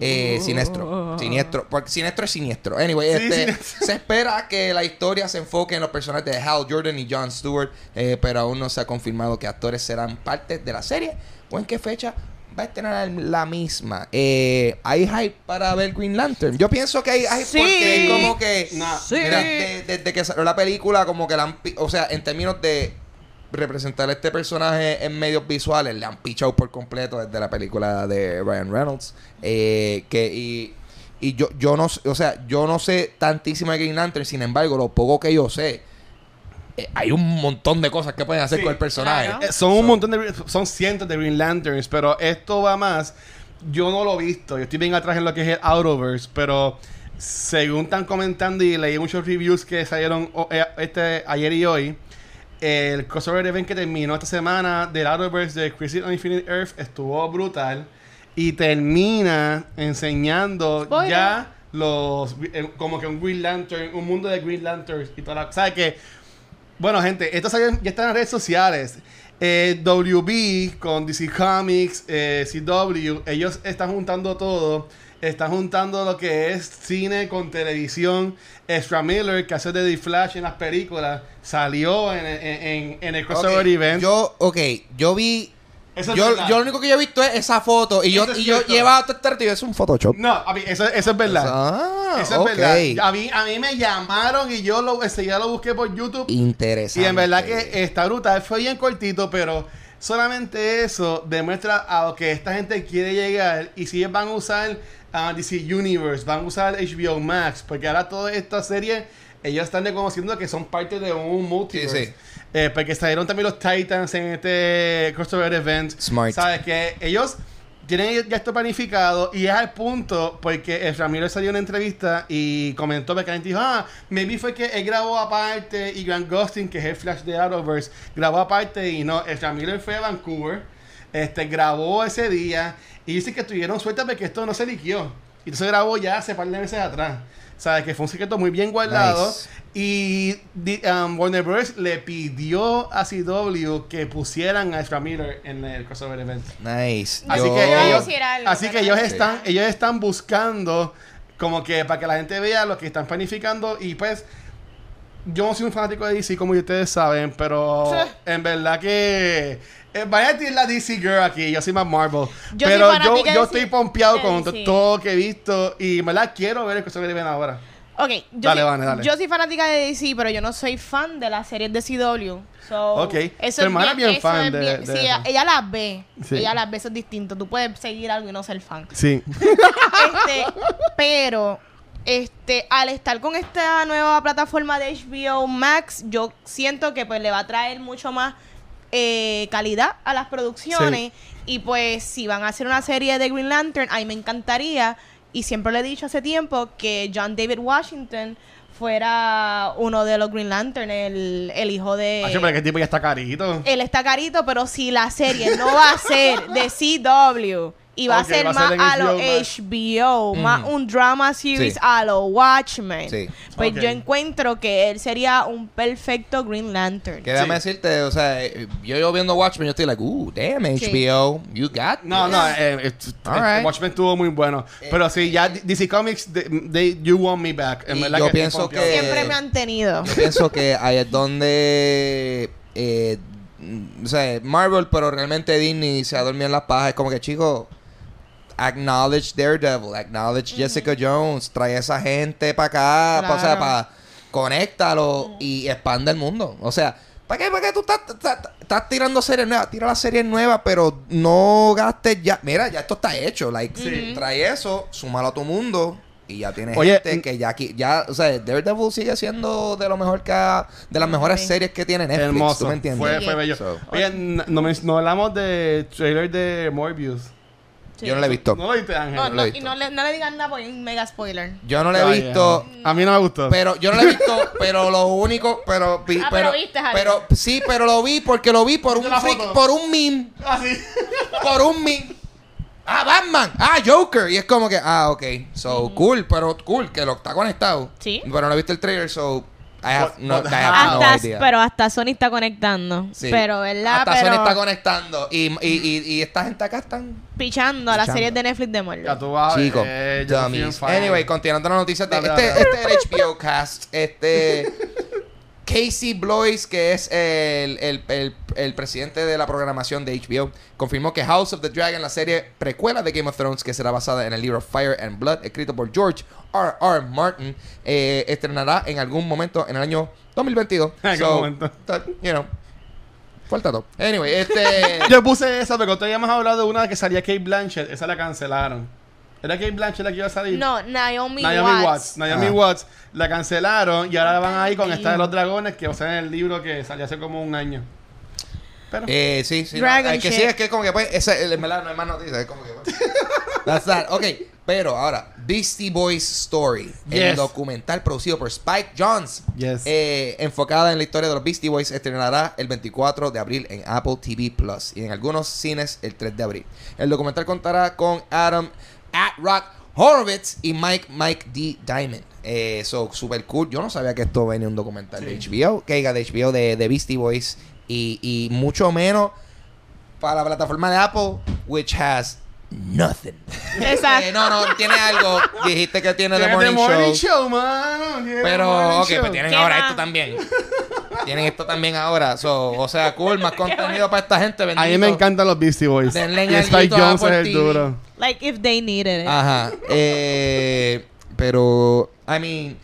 Eh, Oh. siniestro, <laughs> siniestro, porque siniestro es siniestro. Anyway, Sí, este, siniestro. se espera que la historia se enfoque en los personajes de Hal Jordan y Jon Stewart, eh, pero aún no se ha confirmado que actores serán parte de la serie o en qué fecha va a estrenar la misma. Eh, ¿Hay hype para ver Green Lantern? Yo pienso que hay hype Sí. porque es como que No. Sí. Mira, de- desde que salió la película, como que la han, o sea, en términos de representar a este personaje en medios visuales, le han pichado por completo desde la película de Ryan Reynolds. Eh, que y, y yo, yo no sé- o sea, yo no sé tantísimo de Green Lantern, sin embargo, lo poco que yo sé, eh, hay un montón de cosas que pueden hacer Sí, con el personaje. claro. Eh, son un montón de son cientos de Green Lanterns, pero esto va más. Yo no lo he visto, yo estoy bien atrás en lo que es el Ouroverse, pero según están comentando y leí muchos reviews que salieron este ayer y hoy, el crossover event que terminó esta semana del Ouroverse de Crisis on Infinite Earth estuvo brutal y termina enseñando Spoiler. ya los eh, como que un Green Lantern, un mundo de Green Lanterns y toda la, ¿sabes que bueno, gente, esto ya está en las redes sociales. Eh, WB con DC Comics, eh, CW, ellos están juntando todo. Están juntando lo que es cine con televisión. Ezra Miller, que hace de The Flash en las películas, salió en, en- en- en el crossover Ok, event. Yo, ok, yo vi. Eso Yo, yo lo único que yo he visto es esa foto. Y yo, y yo llevaba todo este y es un Photoshop. No, a mí, eso, eso es verdad. Ah, eso es verdad. A mí, a mí me llamaron y yo lo, ese, ya lo busqué por YouTube. Interesante. Y en verdad que está brutal. Fue bien cortito, pero solamente eso demuestra a lo que esta gente quiere llegar. Y si van a usar a DC Universe, van a usar HBO Max, porque ahora toda esta serie ellos están reconociendo que son parte de un multiverse. Sí, sí. Eh, porque salieron también los Titans en este crossover event. Smart. ¿Sabes? Que ellos tienen ya esto planificado y es al punto porque el Ramiro salió en una entrevista y comentó que dijo, ah, maybe fue que él grabó aparte y Grant Gustin, que es el Flash de Arrowverse, grabó aparte y no, el Ramiro fue a Vancouver, este, grabó ese día y dice que tuvieron suerte porque esto no se liquió. Y entonces grabó ya hace par de meses atrás. ¿Sabes? Que fue un secreto muy bien guardado. Nice. Y um, Warner Bros. le pidió a CW que pusieran a Ezra Miller en el crossover event. Nice. Así Yo- que ellos, algo, así que están, ellos están buscando como que para que la gente vea lo que están planificando y pues yo no soy un fanático de DC como ustedes saben, pero Sí. en verdad que eh, vaya a decir la DC girl aquí, yo soy más Marvel, Yo pero yo, yo DC estoy pompeado con DC. todo lo que he visto y en verdad quiero ver el crossover event ahora. Ok, yo, Dale, soy, Vane, dale. yo soy fanática de DC, pero yo no soy fan de las series de CW. So, Ok. Eso Tu hermana es bien fan es de- bien- de sí, ella, ella las ve. Sí. Ella las ve, eso es distinto. Tú puedes seguir algo y no ser fan. Sí. <laughs> este, <laughs> pero este al estar con esta nueva plataforma de HBO Max, yo siento que pues le va a traer mucho más eh, calidad a las producciones. Y pues si van a hacer una serie de Green Lantern, a mí me encantaría. Y siempre le he dicho hace tiempo que John David Washington fuera uno de los Green Lantern, el, el hijo de... Pero que tipo ya está carito. Él está carito, pero si la serie no va a ser de CW y va a ser va a más ser en a lo HBO más un drama series Sí. a lo Watchmen, Sí. pues yo encuentro que él sería un perfecto Green Lantern. Que déjame Sí. decirte, o sea, eh, yo, yo viendo Watchmen, yo estoy like, uh, damn, Sí. HBO, you got No, this. no, eh, eh, All right. Watchmen estuvo muy bueno. Pero sí, ya DC Comics, they, they- you want me back. En Y verdad yo pienso que- Siempre me han tenido. Yo pienso que <laughs> ahí es donde, eh, mm, o sea, Marvel, pero realmente Disney se ha dormido en las pajas. Es como que, chicos, acknowledge Daredevil, acknowledge Jessica Jones, trae a esa gente para acá, pa- o sea, para conéctalo y expande el mundo. O sea, ¿para qué, para qué tú estás, estás- estás tirando series nuevas? Tira las series nuevas, pero no gastes ya. Mira, ya esto está hecho. Like, Sí. trae eso, súmalo a tu mundo. Y ya tienes Oye, gente mm, que ya aquí, ya, o sea, Daredevil sigue siendo de lo mejor que ha- de las mejores Sí. series que tiene Netflix, Hermoso. ¿tú me entiendes? Fue, bello. So- Oye, no, me- no hablamos de trailer de Morbius. Sí. Yo no la he visto. ¿No lo viste, Ángel? No, lo no, he y no le, no le digan nada porque es un mega spoiler. Yo no la he Ay, visto. A mí no me gustó. pero yo no la he <laughs> visto, pero lo único, pero vi- Ah, pero, pero viste algo. pero sí, pero lo vi porque lo vi por un ¿Viste la freak- foto? por un meme, Ah, sí. por un meme. Ah, Batman. Ah, Joker. Y es como que, ah, ok. So, cool, pero cool, que lo está conectado. Sí. Pero no he visto el trailer, so I have What- no, what I have no Hasta, idea. pero hasta Sony está conectando. Sí. Pero, ¿verdad? Hasta pero Sony está conectando. Y, y, y, y esta gente acá están pichando a las Pichando. series de Netflix de Marvel. Ya tú vas a ver, Chicos, eh. Anyway, continuando las noticias de este, dale. este HBO cast, este <laughs> Casey Blois, que es el, el, el, el presidente de la programación de HBO, confirmó que House of the Dragon, la serie precuela de Game of Thrones, que será basada en el libro Fire and Blood, escrito por George R. R. Martin, eh, estrenará en algún momento en el año 2022. <laughs> En algún momento. that, You know, falta todo. Anyway, este... <laughs> Yo puse esa porque todavía hemos hablado de una que salía Kate Blanchett. Esa la cancelaron. ¿Era Kate Blanchett la que iba a salir? No, Naomi, Naomi Watts. Watts. Naomi Ah. Watts. La cancelaron y ahora van ahí con esta de los dragones que va a ser en el libro que salió hace como un año. Pero... Eh, sí, sí. no, es que sí, es que como que pues, ese, en verdad no hay más noticias, es como que pues, <laughs> That's that. Ok, pero ahora, Beastie Boys Story, el documental producido por Spike Jones, Yes. eh, enfocada en la historia de los Beastie Boys, estrenará el 24 de abril en Apple TV Plus y en algunos cines el 3 de abril. El documental contará con Adam at Rock Horowitz y Mike Mike D. Diamond. Eh, so, super cool. Yo no sabía que esto venía un documental de HBO, que diga de HBO de, de Beastie Boys y, y mucho menos para la plataforma de Apple, which has nothing. Exacto. Eh, no, no, tiene algo. Dijiste que tiene The Morning, Show. mano. Tiene The Pero, ok, Show. pues tienen ¿Qué ahora más? esto también. tienen esto también ahora. So, o sea, cool, más <laughs> contenido para esta gente. A mí bendito. me encantan los Beastie Boys. Denle Y Spike Jones es el duro. Like if they needed it. Ajá. Eh, pero, I mean,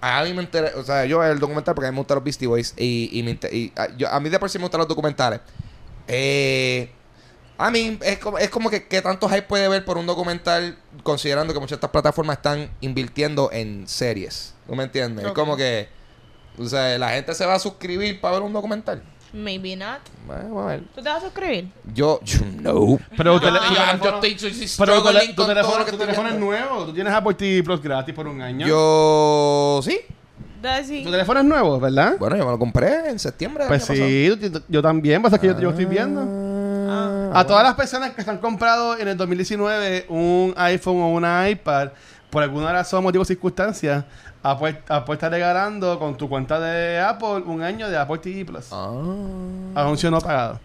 a mí me interesa, o sea, yo el documental porque a mí me gustan los Beastie Boys y, y, me inter- y, a, yo- a mí de por sí me gustan los documentales. Eh, a mí es como, es como que, que tanto hype puede ver por un documental, considerando que muchas de estas plataformas están invirtiendo en series. ¿Tú me entiendes? Es como que, o sea, la gente se va a suscribir para ver un documental. Maybe not. Bueno, vamos a ver. ¿Tú te vas a suscribir? Yo, yo no. Pero tele- yo- teléfono- yo estoy- estoy Pero tu, tele- teléfono, tu estoy teléfono es nuevo. Tú tienes Apple TV Plus gratis por un año. Yo, sí. Tu teléfono es nuevo, ¿verdad? Bueno, yo me lo compré en septiembre. del Pues año sí, yo, yo también. Pasa que yo, yo estoy viendo. A todas las personas que se han comprado en el 2019 un iPhone o una iPad, por alguna razón, motivo o circunstancia, está regalando con tu cuenta de Apple un año de Apple TV Plus. Ah. Anuncio no pagado.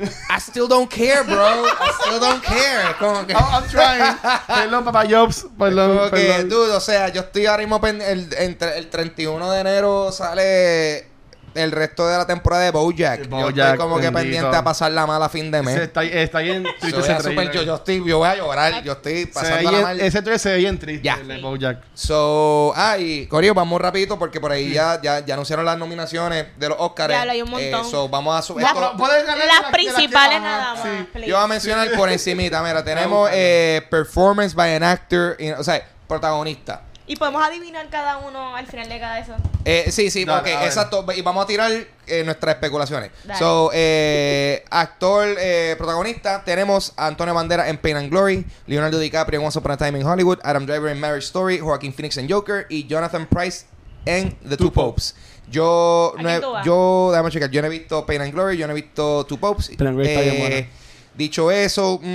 I still don't care, bro. I still don't care. Como que, Oh, I'm trying. perdón, papá Jobs. Perdón, como que, dude, o sea, yo estoy ahora mismo el, entre el 31 de enero sale el resto de la temporada de BoJack. El yo BoJack, estoy como que pendiente a pasar la mala fin de Se mes. está, está bien triste ese super- yo, yo estoy, yo voy a llorar. Yo estoy pasando la mal. ese trailer se ve bien triste. Ya. el de BoJack. So, ah, y Corio, vamos rapidito porque por ahí ya, ya, ya anunciaron las nominaciones de los Oscars. Ya, hay un montón. so, vamos a subir. Las- principales nada más. Sí. Yo voy a mencionar por encimita. Mira, <laughs> tenemos eh, performance by an actor, in- o sea, protagonista. Y podemos adivinar cada uno al final de cada eso. Eh, sí, sí, Dale, ok, exacto. Y vamos a tirar eh, nuestras especulaciones. Dale. So, eh, actor eh, protagonista, tenemos a Antonio Banderas en Pain and Glory, Leonardo DiCaprio en Once Upon a Time in Hollywood, Adam Driver en Marriage Story, Joaquin Phoenix en Joker y Jonathan Price en The Two, Two Popes. Yo, ¿A no he, yo, déjame checar, yo no he visto Pain and Glory, yo no he visto Two Popes. Pain and Glory está bien buena. Dicho eso, mm,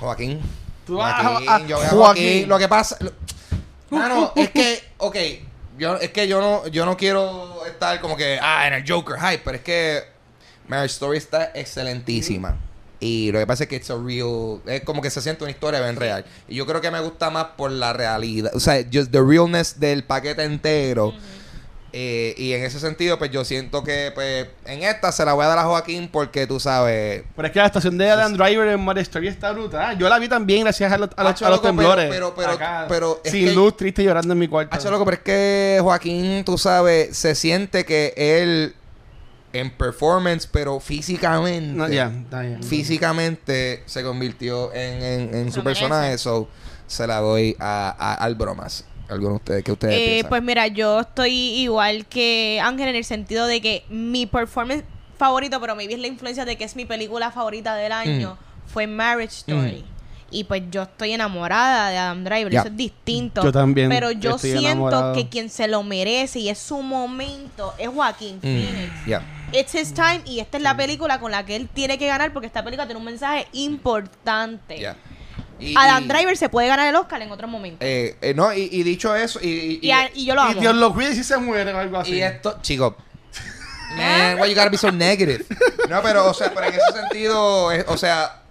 Joaquín. Tú vas Joaquín, a- yo. Joaquín. Lo que pasa. <laughs> lo- Mano, es que, ok, yo, es que yo no, yo no quiero estar como que, ah, en el Joker hype, pero es que Marriage Story está excelentísima. Y lo que pasa es que it's a real, es como que se siente una historia bien real. Y yo creo que me gusta más por la realidad, o sea, just the realness del paquete entero. Eh, y en ese sentido, pues yo siento que, pues, en esta se la voy a dar a Joaquín porque tú sabes, Pero es que la estación de Adam Driver en Mario Story está brutal. Yo la vi también gracias a los, a los, Hacho, a los loco, pero- temblores. pero- pero- Acá, pero es sin que- luz, triste llorando en mi cuarto. Hacho, loco, pero es que Joaquín, tú sabes, se siente que él en performance, pero físicamente, No, ya, está bien. físicamente se convirtió en, en- en su personaje. So, se la doy a, a- al bromas. ¿Alguno de ustedes? ¿Qué ustedes Eh, piensan? pues mira, yo estoy igual que Ángel en el sentido de que mi performance favorito, pero maybe es la influencia de que es mi película favorita del año, fue Marriage Story. Y pues yo estoy enamorada de Adam Driver, eso es distinto. Yo también Pero yo estoy siento enamorado. que quien se lo merece y es su momento es Joaquín Mm, Phoenix. ya. It's his time y esta es la película con la que él tiene que ganar porque esta película tiene un mensaje importante. ya. Y- Adam y- Driver se puede ganar el Oscar en otro momento. eh, eh, no, y, y dicho eso, y, y- y, a- y yo lo Y amo. Dios lo cuide si se muere o algo así. Y esto, chicos. <laughs> Man, why you gotta be so negative? No, pero, o sea, pero en ese sentido, es- o sea,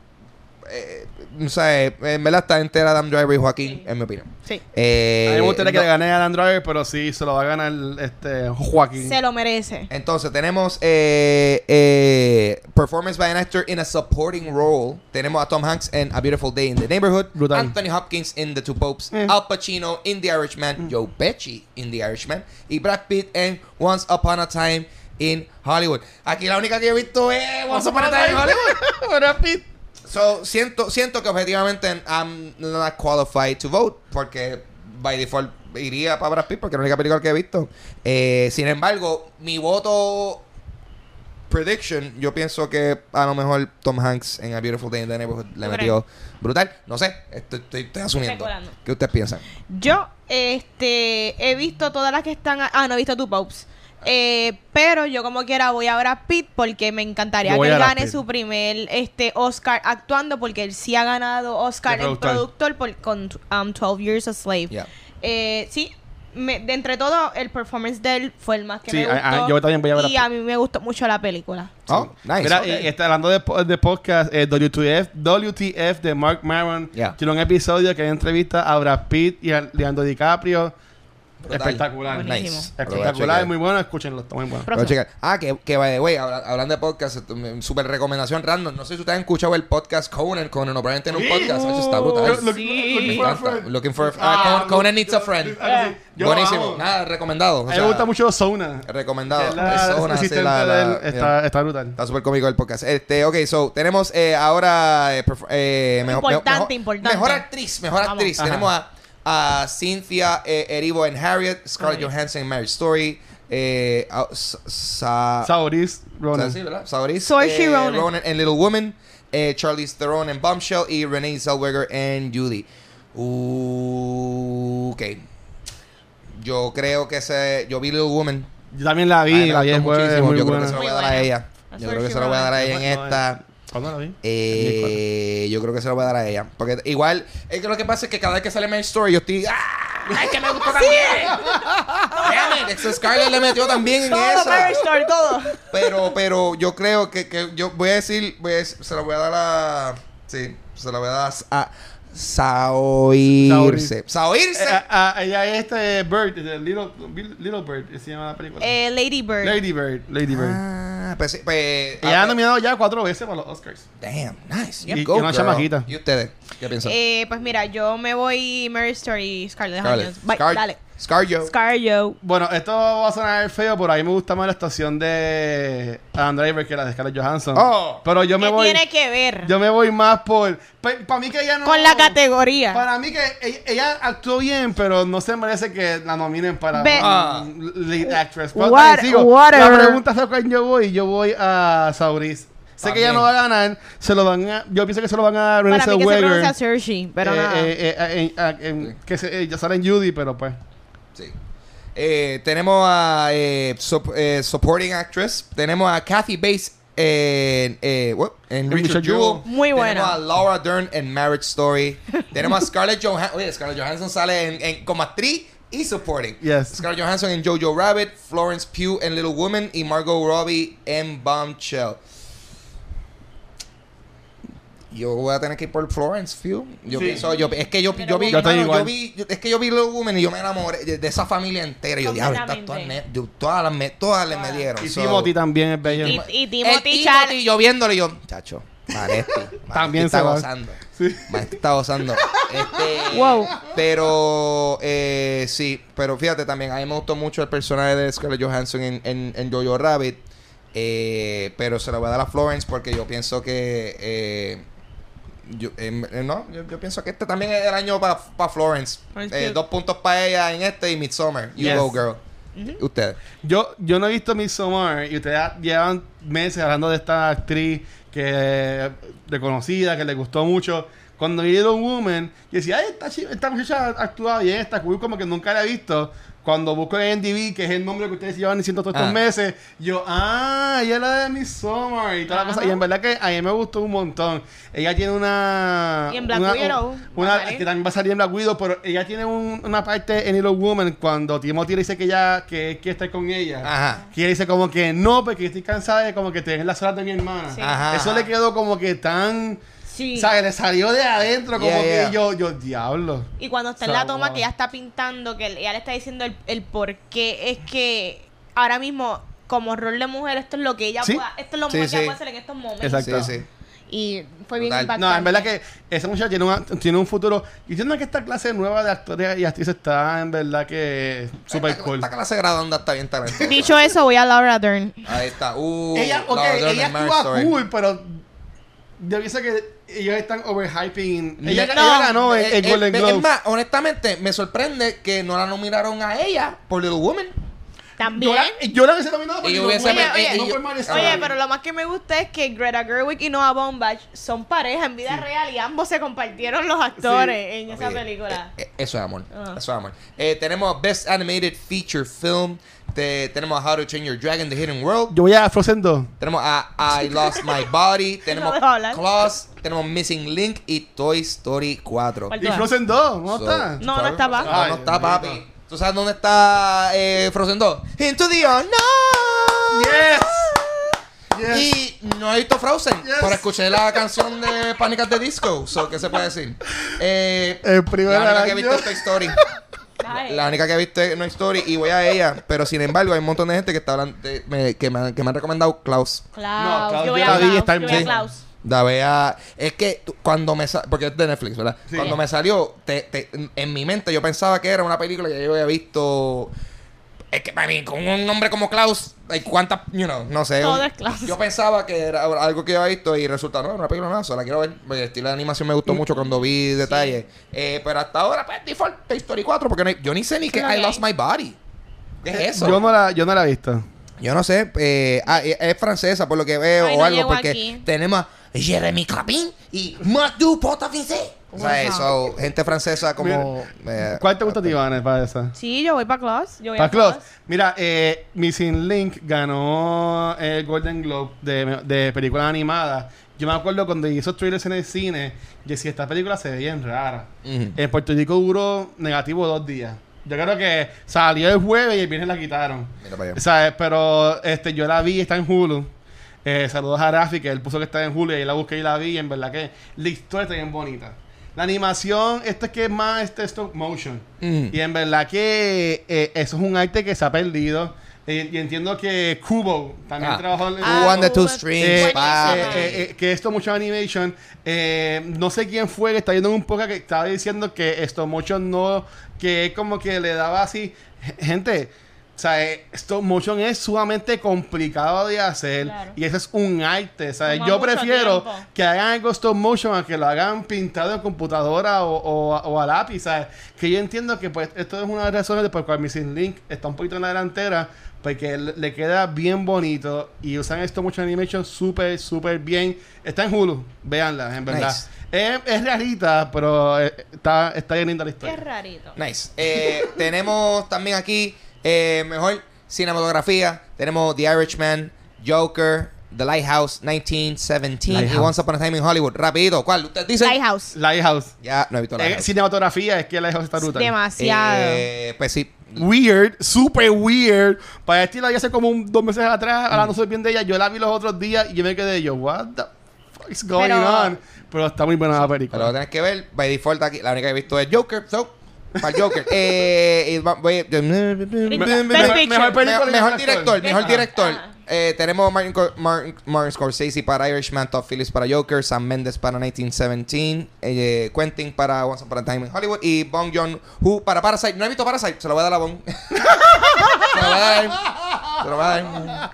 eh, o sea, eh, en verdad está entera Adam Driver y Joaquín, en mi opinión. Sí. Eh, a mí me gustaría que le gane a Adam Driver, pero sí, se lo va a ganar este Joaquín. Se lo merece. Entonces, tenemos eh, eh, Performance by an Actor in a Supporting Role. Tenemos a Tom Hanks en A Beautiful Day in the Neighborhood. Brutal. Anthony Hopkins in The Two Popes. Eh. Al Pacino in The Irishman. Joe Pesci in The Irishman. Y Brad Pitt en Once Upon a Time in Hollywood. Aquí la única que he visto es Once Upon a Time in Hollywood. <laughs> Brad Pitt. So, siento, siento que objetivamente I'm not qualified to vote porque by default iría para Brad Pitt porque es la única película que he visto. Eh, sin embargo, mi voto prediction, yo pienso que a lo mejor Tom Hanks en A Beautiful Day in the Neighborhood le ¿Tú metió brutal. No sé, estoy, estoy, estoy asumiendo. ¿Qué ustedes piensan? Yo, este, he visto todas las que están. a- Ah, no he visto tu Popes. Eh, pero yo como quiera voy a Brad Pitt porque me encantaría que él a gane su primer este Oscar actuando porque él sí ha ganado Oscar en productor. por- con um, 12 Years a Slave. Yeah. Eh, sí, me- de entre todo el performance de él fue el más que Sí, me a- a- gustó. yo también voy a Brad Y a mí me gustó mucho la película. Oh, nice. Mira, ok. y, está hablando de, de podcast, eh, WTF, WTF de Mark Maron. Yeah. Tiene un episodio que entrevista a Brad Pitt y a Leandro DiCaprio. Brutal. Espectacular. Buenísimo. Nice. Espectacular, chequear. muy bueno, escúchenlo, está muy bueno. Ah, que, que by the way, habla- hablando de podcast, mm, super recomendación random. No sé si ustedes han escuchado el podcast Conan. Conan O'Brien tiene un podcast. Eso está brutal. Look- look- Sí. looking for a encanta. friend. Looking for a Ah, ah, Conan, look- Conan needs a friend. Ah, sí. Yo lo Buenísimo. amo. Nada, recomendado. O A mí me sea, gusta mucho Zona. Recomendado. Es la Persona, sí, asistente la- de él, la- está, está brutal. Está súper cómico el podcast. Este, ok, so, tenemos eh, ahora eh, perf- eh, mejor, Importante, mejor, importante. mejor actriz, mejor Vamos. actriz. Ajá. Tenemos a, a Cynthia eh, Erivo en Harriet, Scarlett Ay. Johansson en Marriage Story, eh, a- sa, Ronan. Sí, eh, Ronan. en Little Woman, eh, Charlize Theron en Bombshell y Renee Zellweger en Judy. Uh, ok. Yo creo que ese... Yo vi Little Woman. Yo también la vi, la vi es muchísimo. muy Yo creo que se lo voy a dar a ella. Yo creo que se lo voy a dar a Ronan. ella en esta. ¿Cuándo la vi? Eh, yo creo que se lo voy a dar a ella. Porque igual, es que lo que pasa es que cada vez que sale Marriage Story, yo estoy. ¡Ah! <laughs> ¡Es que me gustó también! Damn it, Scarlett le metió también en Todo, esa. Marriage Story, todo. Pero, pero yo creo que, que yo voy a decir, voy a decir- se lo voy a dar a. Sí, se lo voy a dar a Saoirse. Saoirse. Eh, ah, ah, ella es este Bird, de Little, Little Bird, se llama la película. Eh, Lady Bird. Lady Bird, Lady Bird. Ah, pues, pues, ella ah, ha nominado ya cuatro veces para los Oscars. Damn, nice. Y- You go, y una girl. chamaquita. ¿Y ustedes? ¿Qué piensan? Eh, pues mira, yo me voy Mary Story y Scarlett Scarlett. Johansson. Bye, Scar- dale. Scarjo. Scarjo. Bueno, esto va a sonar feo, pero a mí me gusta más la actuación de Adam Driver que la de Scarlett Johansson. Oh. Pero yo me ¿Qué voy. tiene que ver Yo me voy más por. Para mí que ella no. con la categoría? Para mí que ella, ella actuó bien, pero no se merece que la nominen para Ve- Ah. um, lead actress. Pero What- digo, la pregunta fue cuál yo voy y yo voy a Sauris. Sé que ella no va a ganar, se lo van a, yo pienso que se lo van a dar a Renée Para mí que se pronuncia Cersei, pero Eh, nada. eh, eh, eh, eh, eh, que se, eh, ya sale en Judy, pero pues. Eh, tenemos a eh, eh, Supporting Actress. Tenemos a Kathy Bates en, eh, en Richard Richard Jewell. Jewell. Muy buena. Tenemos a Laura Dern en Marriage Story. tenemos a Scarlett Johansson. Oye, Scarlett Johansson sale en, en- como actriz y supporting. Yes. Scarlett Johansson en Jojo Rabbit. Florence Pugh en Little Woman. Y Margot Robbie en Bombshell. Yo voy a tener que ir por Florence Pugh. Yo Sí. pienso, yo, es que yo, yo vi, Yo mano, vi, yo- es que yo vi Little Woman y yo me enamoré de, de esa familia entera. Y yo, diablo, estas todas, todas, las me, todas les me dieron. Y So, Timothy también es bello. y, y el Timothy Timothy, Chalamet. yo viéndolo y yo, chacho, Manetti. <laughs> También está se va. gozando. Sí. Manetti está gozando. Este, <laughs> Wow. Pero, eh, sí, pero fíjate también, a mí me gustó mucho el personaje de Scarlett Johansson en, en, en Jojo Rabbit. eh, pero se lo voy a dar a Florence porque yo pienso que. eh, yo, em, eh, no, yo, yo pienso que este también es el año para Florence. Florence Eh, dos puntos para ella en este y Midsommar. You Yes. go, girl. Ustedes. Yo, yo no he visto Midsommar y ustedes llevan meses hablando de esta actriz que reconocida, que le gustó mucho. Cuando vi Little Woman, yo decía, ay, esta, esta muchacha actúa bien, esta cool, como que nunca la he visto. Cuando busco en NDB, que es el nombre que ustedes llevan diciendo todos estos Ah. meses, yo, ah, ella es la de Midsommar y toda la cosa. Y en verdad que a mí me gustó un montón. Ella tiene una... Y en Black una, Widow una- va a salir. que también va a salir en Black Widow, pero ella tiene un- una parte en Little Woman cuando Timothy le dice que ella que quiere estar con ella. Ajá. Que ella dice como que no, porque estoy cansada de como que tener las horas de mi hermana. Sí. Ajá. Eso le quedó como que tan... Sí. O sea, que le salió de adentro como Yeah, que yeah. yo, yo, diablo. Y cuando está en la toma que ya está pintando, que ella le está diciendo el, el por qué es que ahora mismo, como rol de mujer, esto es lo que ella Sí. pueda, esto es lo Sí, mejor que ella puede hacer en estos momentos. Exacto. Sí, sí. Y fue bien Total. impactante. No, en verdad que esa muchacha tiene, una- tiene un futuro. Y entiendo que esta clase nueva de actores y actrices está en verdad que super Esta- cool. Esta clase graduanda está bien talentosa. Dicho eso, voy a Laura Dern. Ahí está. Uh, ella, ok, Laura Dern ella actúa cool, pero yo pienso que ellos están overhyping. Ella, No, ella ganó el, eh, el eh, Golden Globe. Es más, honestamente, me sorprende que no la nominaron a ella por Little Woman. También. Yo la, yo la hubiese nominado Y Little hubiese- Woman, Oye, no pero lo más que me gusta es que Greta Gerwig y Noah Baumbach son pareja en vida real y ambos se compartieron los actores en esa Oye, película. eh, eh, eso es amor. Ah. Eso es amor. Eh, tenemos Best Animated Feature Film. Te- tenemos How to Train Your Dragon, The Hidden World. Yo voy a Frozen 2. Tenemos a I Lost My Body. <laughs> tenemos hablar. Claws. Tenemos Missing Link y Toy Story 4. ¿Cuál Y? Frozen 2, ¿no So, está? No, no está, papi. No, no está, papi. ¿Tú sabes dónde está eh, Frozen 2? Into the Unknown. Yes. Yes. Y no he visto Frozen, Yes. pero escuché la canción de Pánicas de Disco. So, ¿Qué se puede decir? Eh, El primer la única que he visto es Toy Story. La única que he visto es No Story y voy a ella. Pero sin embargo, hay un montón de gente que está hablando de- me- que, me, han- que me han recomendado Klaus. Klaus. No, Klaus yo voy a Klaus. yo voy a. Klaus. La vea. Es que cuando me salió. Porque es de Netflix, ¿verdad? Sí. Cuando me salió, te- te- en mi mente yo pensaba que era una película que yo había visto. Es que, I mean, con un nombre como Klaus, hay cuántas, you know, no sé. Todo un- es Klaus. Yo pensaba que era algo que yo había visto y resulta, no, una película nada, solo la quiero ver. El estilo de animación me gustó mucho cuando vi detalles. Eh, pero hasta ahora, pues, default Toy Story 4, porque no hay- yo ni sé ni que que I Lost. My Body. ¿Qué es eso? Yo no la, yo no la he visto. Yo no sé, eh, ah, es es francesa por lo que veo Ay, o no algo, porque aquí. tenemos a Jeremy Clapin y Mathieu Potafincé. O sea, Wow. eso, gente francesa como... eh, ¿Cuál te gusta a ti, Vanessa, para esa? Sí, yo voy para. Yo voy Para a. Mira, eh, Missing Link ganó el Golden Globe de, de película animada. Yo me acuerdo cuando hizo trailers en el cine, yo decía, esta película se ve bien rara. Ujú. En Puerto Rico duró negativo dos días. Yo creo que salió el jueves y el viernes la quitaron. Mira para allá. ¿Sabes? Pero este, yo la vi, está en Hulu. Eh, saludos a Rafi, que él puso que está en Hulu y ahí la busqué y la vi. Y en verdad que la historia está bien bonita. La animación, esto es que es más este stop motion. Mm. Y en verdad que eh, eso es un arte que se ha perdido. Eh, y entiendo que Kubo también Ah. trabajó en Ah, Who on the two strings, eh, eh, eh, eh, que esto mucho animation eh, no sé quién fue que está yendo en un poco que estaba diciendo que esto motion no que es como que le daba así gente o sea, eh, stop motion es sumamente complicado de hacer Claro. y eso es un arte. O sea, Toma yo prefiero tiempo. que hagan algo stop motion a que lo hagan pintado en computadora o, o- o a lápiz. ¿sabes? Que yo entiendo que pues esto es una de las razones de por las cuales Missing Link está un poquito en la delantera porque le, le queda bien bonito y usan esto mucho animation súper, súper bien. Está en Hulu, véanla, en verdad. Nice. Es, es realita, pero eh, está, está bien linda la Qué historia. rarito. Nice. Eh, <laughs> tenemos también aquí eh, mejor cinematografía. Tenemos The Irishman, Joker, The Lighthouse 1917 y Lighthouse. Once Upon a Time in Hollywood. Rapidito, ¿cuál? ¿Usted dice? Lighthouse. Lighthouse. Ya, no he visto Eh, Lighthouse. cinematografía es que Lighthouse está brutal. Demasiado. Eh, pues sí. weird, super weird. Para este la vi hace como un- dos meses atrás, ahora no soy bien de ella. Yo la vi los otros días y yo me quedé yo, what the fuck is going Pero- on? Pero está muy buena la Pero lo película. tienes que ver. By default aquí, la única que he visto es Joker. So, para el Joker. <laughs> eh, y va- voy- Best Picture. mejor película y mejor director, mejor Ah. director. Ah. Eh, tenemos Martin, Cor- Martin, Martin Scorsese para Irishman, Todd Phillips para Joker, Sam Mendes para 1917, eh, Quentin para Once Upon a Time in Hollywood y Bong Joon-ho para Parasite. No he visto Parasite, se lo voy a dar a Bong. <laughs> se lo voy a dar. Se lo voy a dar.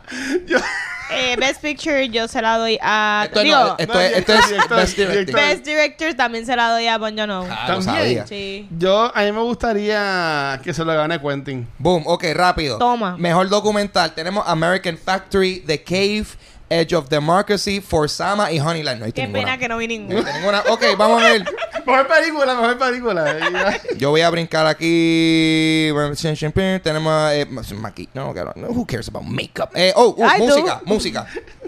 Eh, Best Picture yo se la doy a... Esto, digo, no, esto, es, esto es Best director. Best Director también se la doy a Bon Joon-ho. Ah, lo También. sabía. Sí. Yo, a mí me gustaría que se lo gane Quentin. Boom, ok, rápido. Toma. Mejor documental. Tenemos American Factory, The Cave, Edge of Democracy, For Sama y Honeyland. No Qué ninguna. pena que no vi No ninguna. Ok, vamos a ver. Mejor película, mejor película. Yo voy a brincar aquí. Tenemos eh, no, no, no, who cares about makeup? Eh, oh, uh, música, música.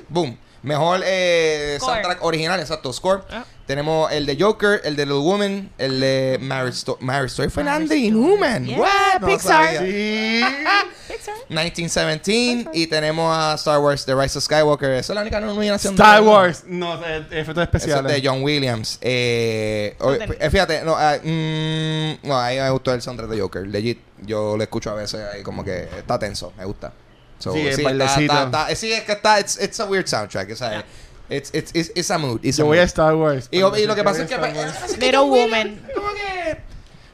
Boom. Mejor eh, soundtrack original, exacto, score. Ah. Tenemos el de Joker, el de Little Woman, el de Marriage Story. Marriage Story fue Andy Newman. Yeah, What? No Pixar. sabía. sí. <laughs> Pixar. 1917 y tenemos a Star Wars The Rise of Skywalker. Esa es la única nominación. Star de- Wars. No, eh, efectos Eso es especiales. de John Williams. Eh, eh, fíjate, no, ah, mm, no, a mí me gustó el soundtrack de Joker. Legit, yo lo escucho a veces ahí como que está tenso, me gusta. So, Sí, el está- bailecito. está- está- sí, es que está, it's, it's a weird soundtrack. O sea, it's, it's, it's, it's a mood. it's a Yo voy a mood. Star Wars. Y, y lo que pasa Voy es que, a Star Wars. es que Little Woman. como que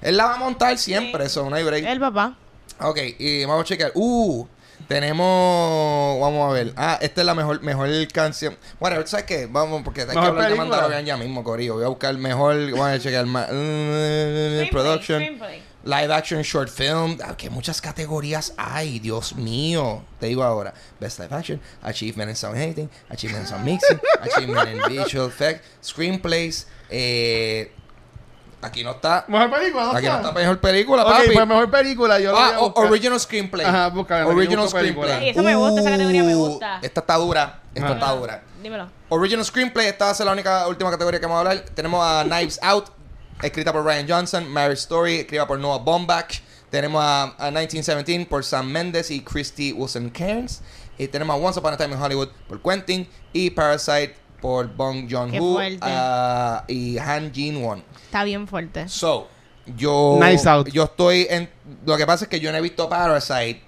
él la va a montar siempre, eso, no hay break. El papá. Ok, y vamos a checar. Uh, tenemos. Vamos a ver. Ah, esta es la mejor, mejor canción. Bueno, ¿sabes qué? Vamos, porque hay que hablar de película. Mandalorian ya mismo, Corillo. Voy a buscar mejor. Vamos a checar. uh, production. Screenplay. Live action short film. Ah, que muchas categorías hay, Dios mío. Te digo ahora. Best live action, achievement in sound editing, achievement in sound mixing, <laughs> achievement in visual effects, screenplays. Eh, aquí no está. Mejor película, ¿no Aquí no está? mejor película, papi. pues mejor película. Yo lo voy Ah, a o- buscar. original screenplay. Ajá, que Original screenplay. Sí, eso me gusta, esa categoría me Uh, gusta. Esta está dura. Esta Ajá. está dura. Dímelo. Original screenplay, esta va a ser la única última categoría que vamos a hablar. Tenemos a Knives Out, escrita por Ryan Johnson, Marriage Story, escrita por Noah Baumbach. Tenemos a, a 1917 por Sam Mendes y Christy Wilson Cairns. Y tenemos a Once Upon a Time in Hollywood por Quentin y Parasite por Bong Joon-ho ah, y Han Jin-won. Está bien fuerte. So, yo. Knives Out. Yo estoy en. Lo que pasa es que yo no he visto Parasite.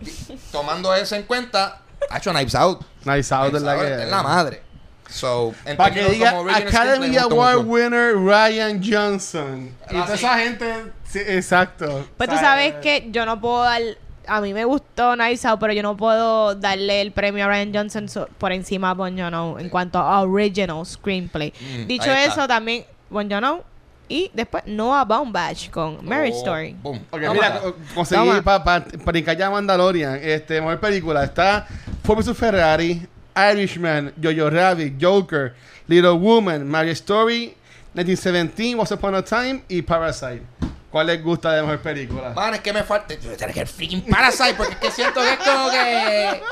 <laughs> Tomando eso en cuenta, ha hecho Knives Out. Nice out de Knives la Out que. es la madre. So, Para que diga Academy Award winner Ryan Johnson. Y Ah, toda sí. esa gente. Sí, exacto. Pues tú sabes que yo no puedo dar. A mí me gustó Knives Out, pero yo no puedo darle el premio a Ryan Johnson so- por encima a Bon Joon-ho en cuanto a original screenplay. Mm, Dicho eso, también Bon Joon-ho y después Noah Baumbach con Marriage Oh, Story. boom. Ok, Toma. mira, co- conseguí para pa, pa, ya Mandalorian. Este, mejor película. Está Ford Ferrari, Irishman, Jojo Rabbit, Joker, Little Woman, Marriage Story, 1917, Once Upon a Time y Parasite. ¿Cuál les gusta de mejor película? Man, es que me falta. Yo tengo que el freaking Parasite, porque es que siento que es como que.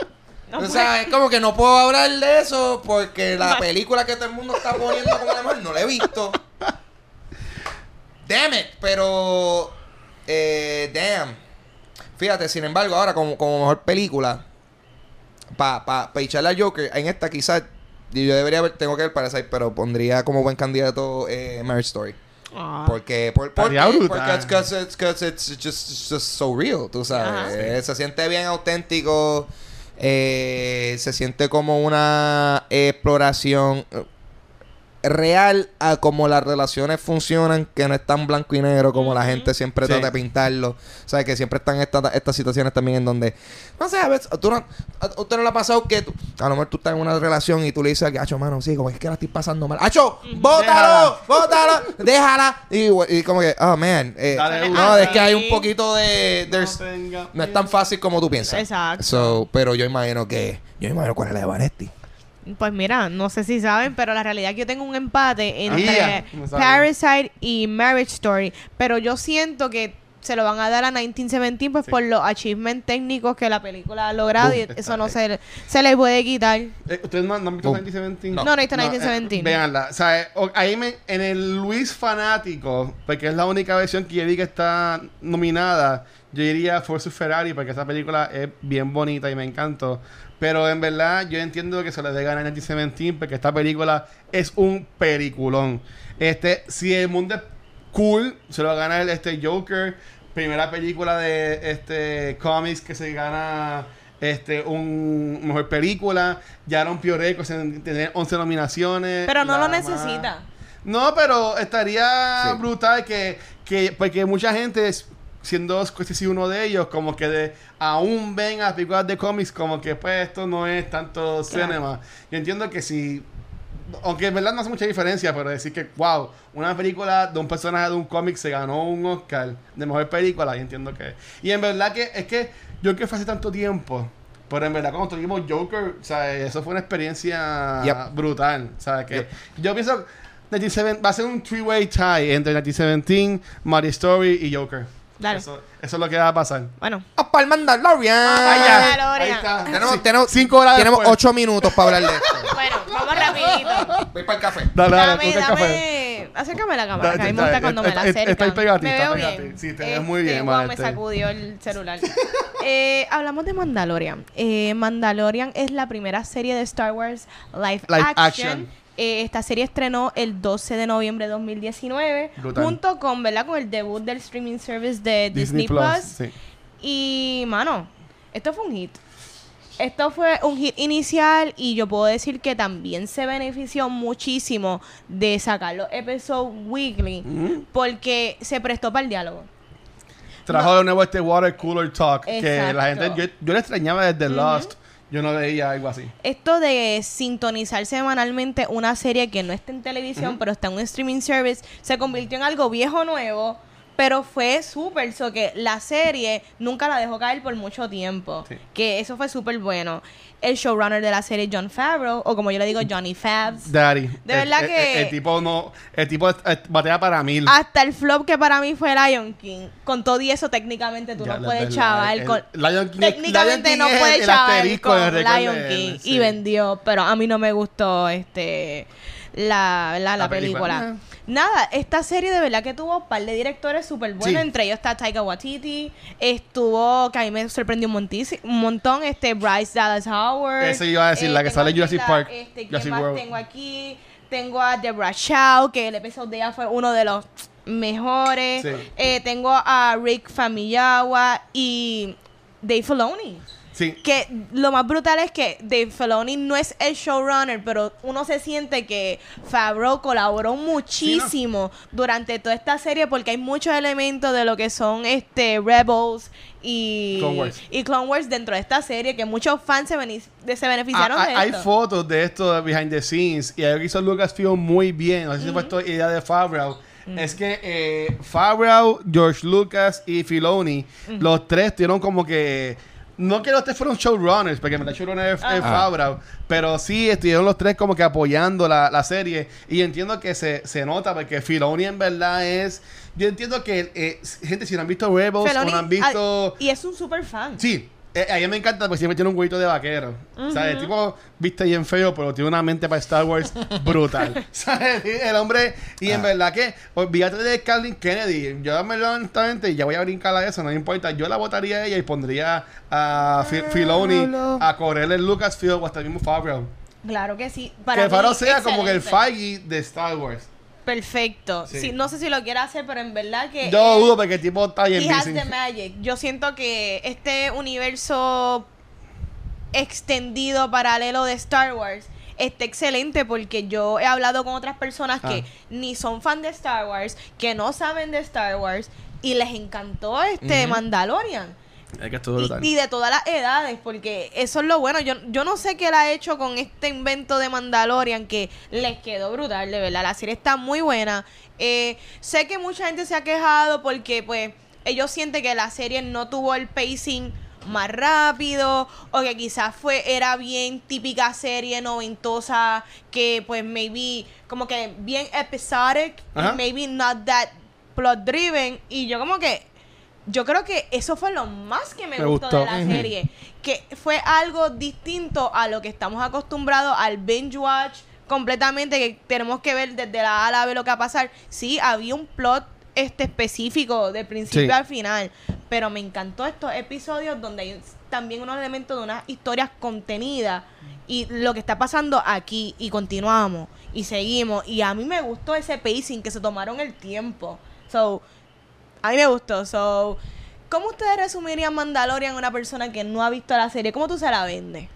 No o puedo. sea, es como que no puedo hablar de eso porque la película que todo el mundo está poniendo como la mejor no la he visto. Damn it, pero. Eh, damn. Fíjate, sin embargo, ahora como, como mejor película, para pa, pa echarle al Joker, en esta quizás. Yo debería ver, tengo que ver Parasite, pero pondría como buen candidato eh, Marriage Story. Ah. Porque, por, porque, brutal. porque it's, 'cause it's, 'cause it's just, it's just so real, tú sabes. Eh, Se siente bien auténtico. eh, se siente como una exploración real a cómo las relaciones funcionan, que no es tan blanco y negro como la gente siempre Sí. trata de pintarlo. O sea, que siempre están estas estas situaciones también en donde, no sé, a veces, tú no, a usted no le ha pasado que tú- a lo mejor tú estás en una relación y tú le dices al gacho, mano, sí, como es que la estoy pasando mal. ¡Acho! ¡Bótalo! ¡Bótalo! ¡Déjala! <laughs> Y, y como que, oh, man. eh, Dale no, es que hay un poquito de... No es tan fácil como tú piensas. Exacto. So, pero yo imagino que... Yo imagino cuál es la de Vanetti. Pues mira, no sé si saben, pero la realidad es que yo tengo un empate entre no sabía. Parasite y Marriage Story. Pero yo siento que se lo van a dar a 1917 pues Sí. por los achievements técnicos que la película ha logrado y está eso no ahí. se, se le puede quitar. Eh, ¿Ustedes no, no han visto Boom. 1917? No, no he visto 1917. eh, véanla. O sea, eh, ahí me, en el Luis Fanático, porque es la única versión que yo vi que está nominada, yo diría Forza Ferrari, porque esa película es bien bonita y me encantó. Pero en verdad, yo entiendo que se le dé ganar a 1917, porque esta película es un peliculón. Este, si el mundo es cool, se lo va a ganar este Joker. Primera película de este cómics que se gana este un mejor película. Ya rompió récords en tener 11 nominaciones. Pero no lo más- necesita. No, pero estaría Sí. brutal que, que porque mucha gente es- siendo Scorsese uno de ellos como que de, aún ven a películas de cómics como que pues esto no es tanto Claro. cinema. Yo entiendo que si aunque en verdad no hace mucha diferencia, pero decir que, wow, una película de un personaje de un cómic se ganó un Oscar de mejor película, yo entiendo que. Y en verdad que es que yo que fue hace tanto tiempo, pero en verdad cuando tuvimos Joker, sea, eso fue una experiencia Yep. brutal, sea, que Yep. yo pienso 97 va a ser un three-way tie entre 1917, Mario Story y Joker. Dale. Eso, eso es lo que va a pasar. Bueno, ¡Oh, para el Mandalorian! Vaya. Mandalorian. Ahí está. Tenemos, Sí, tenemos- cinco horas tenemos después. ocho minutos para hablar de esto. <laughs> bueno, vamos rapidito. Voy para el café. Dale, dale, Dame, el café. dame. Acércame la cámara, Da- que a mí me gusta cuando me la acercan. pegadito, me veo bien. Sí, te ves muy Este, bien, guau, me sacudió el <laughs> celular. Eh, hablamos de Mandalorian. Eh, Mandalorian es la primera serie de Star Wars live, Live action. action. Eh, esta serie estrenó el 12 de noviembre de 2019 Brutal. junto con, ¿verdad? con el debut del streaming service de Disney, Plus. sí. Y, mano, esto fue un hit. Esto fue un hit inicial y yo puedo decir que también se benefició muchísimo de sacar los episodios weekly Mm. porque se prestó para el diálogo. Trajo de nuevo este Water Cooler Talk. Que la gente. Yo, yo lo extrañaba desde Lost. Yo no veía algo así. Esto de sintonizar semanalmente una serie que no está en televisión, pero está en un streaming service, se convirtió en algo viejo nuevo, pero fue súper, so que la serie nunca la dejó caer por mucho tiempo, Sí. que eso fue súper bueno. El showrunner de la serie, John Favreau, o como yo le digo, Johnny Fabs, Daddy. De verdad el- que- El, el tipo no. El tipo batea para mil. hasta el flop que para mí fue Lion King, con todo y eso técnicamente tú Ya, no puedes chaval el- con... Lion King- Técnicamente Lion no King es puede el chaval con Lion King sí. y vendió, pero a mí no me gustó este la, la, la La película. película. Nada, esta serie de verdad que tuvo un par de directores súper buenos, Sí. entre ellos está Taika Waititi, estuvo, que a mí me sorprendió un, un montón, este Bryce Dallas Howard. Eso iba a decir, la que tengo sale aquí Jurassic Park, Este, ¿quién Jurassic más World. tengo aquí? Tengo a Deborah Chow, que el episodio de ella fue uno de los mejores. Sí. Eh, tengo a Rick Famillawa y Dave Filoni. Sí. Que lo más brutal es que Dave Filoni no es el showrunner, pero uno se siente que Favreau colaboró muchísimo durante toda esta serie porque hay muchos elementos de lo que son este Rebels y Clone Wars. y Clone Wars dentro de esta serie que muchos fans se, de- beneficiaron Ah, de ah, hay esto. fotos de esto de behind the scenes y algo que hizo Lucasfilm muy bien. No sé si fue esto idea de Favreau. Es que eh, Favreau, George Lucas y Filoni, los tres tuvieron como que. No que los tres fueron showrunners, porque me showrunner es, es Ah. Favreau, pero sí estuvieron los tres como que apoyando la, la serie. Y entiendo que se, se nota, porque Filoni en verdad es. Yo entiendo que, eh, gente, si no han visto Rebels Filoni- o no han visto. ah, y es un super fan. Sí, eh, a mí me encanta porque siempre tiene un huevito de vaquero. O sea, el tipo viste bien feo, pero tiene una mente para Star Wars <laughs> brutal. ¿Sabes? El hombre, y en Ah. verdad que, olvídate de Kathleen Kennedy. Yo, verdad, honestamente, ya voy a brincar a eso, no me importa. Yo la votaría a ella y pondría a Fi- Filoni no. a correr el Lucasfilm o hasta el mismo Favreau. Claro que sí. que Para Favreau mí, sea como que el. Feige de Star Wars. Perfecto. Sí. Sí, no sé si lo quiere hacer, pero en verdad que. Yo dudo porque el tipo está bien He has the magic. Yo siento que este universo extendido paralelo de Star Wars está excelente porque yo he hablado con otras personas que Ah. ni son fan de Star Wars, que no saben de Star Wars y les encantó este. Mandalorian. Es que estuvo brutal. Y, y de todas las edades, porque eso es lo bueno. Yo, yo no sé qué él ha hecho con este invento de Mandalorian que les quedó brutal, de verdad. La serie está muy buena. Eh, sé que mucha gente se ha quejado porque, pues, ellos sienten que la serie no tuvo el pacing más rápido o que quizás fue era bien típica serie noventosa que pues maybe como que bien episodic Ajá. maybe not that plot driven y yo como que yo creo que eso fue lo más que me, Me gustó, gustó. de la serie. Que fue algo distinto a lo que estamos acostumbrados al binge watch completamente, que tenemos que ver desde la A a la B lo que va a pasar. Sí, había un plot este específico de principio Sí. al final, pero me encantó estos episodios donde hay también unos elementos de unas historias contenidas y lo que está pasando aquí y continuamos y seguimos y a mí me gustó ese pacing que se tomaron el tiempo. So, a mí me gustó. So, ¿cómo ustedes resumirían Mandalorian a una persona que no ha visto la serie? ¿Cómo tú se la vendes?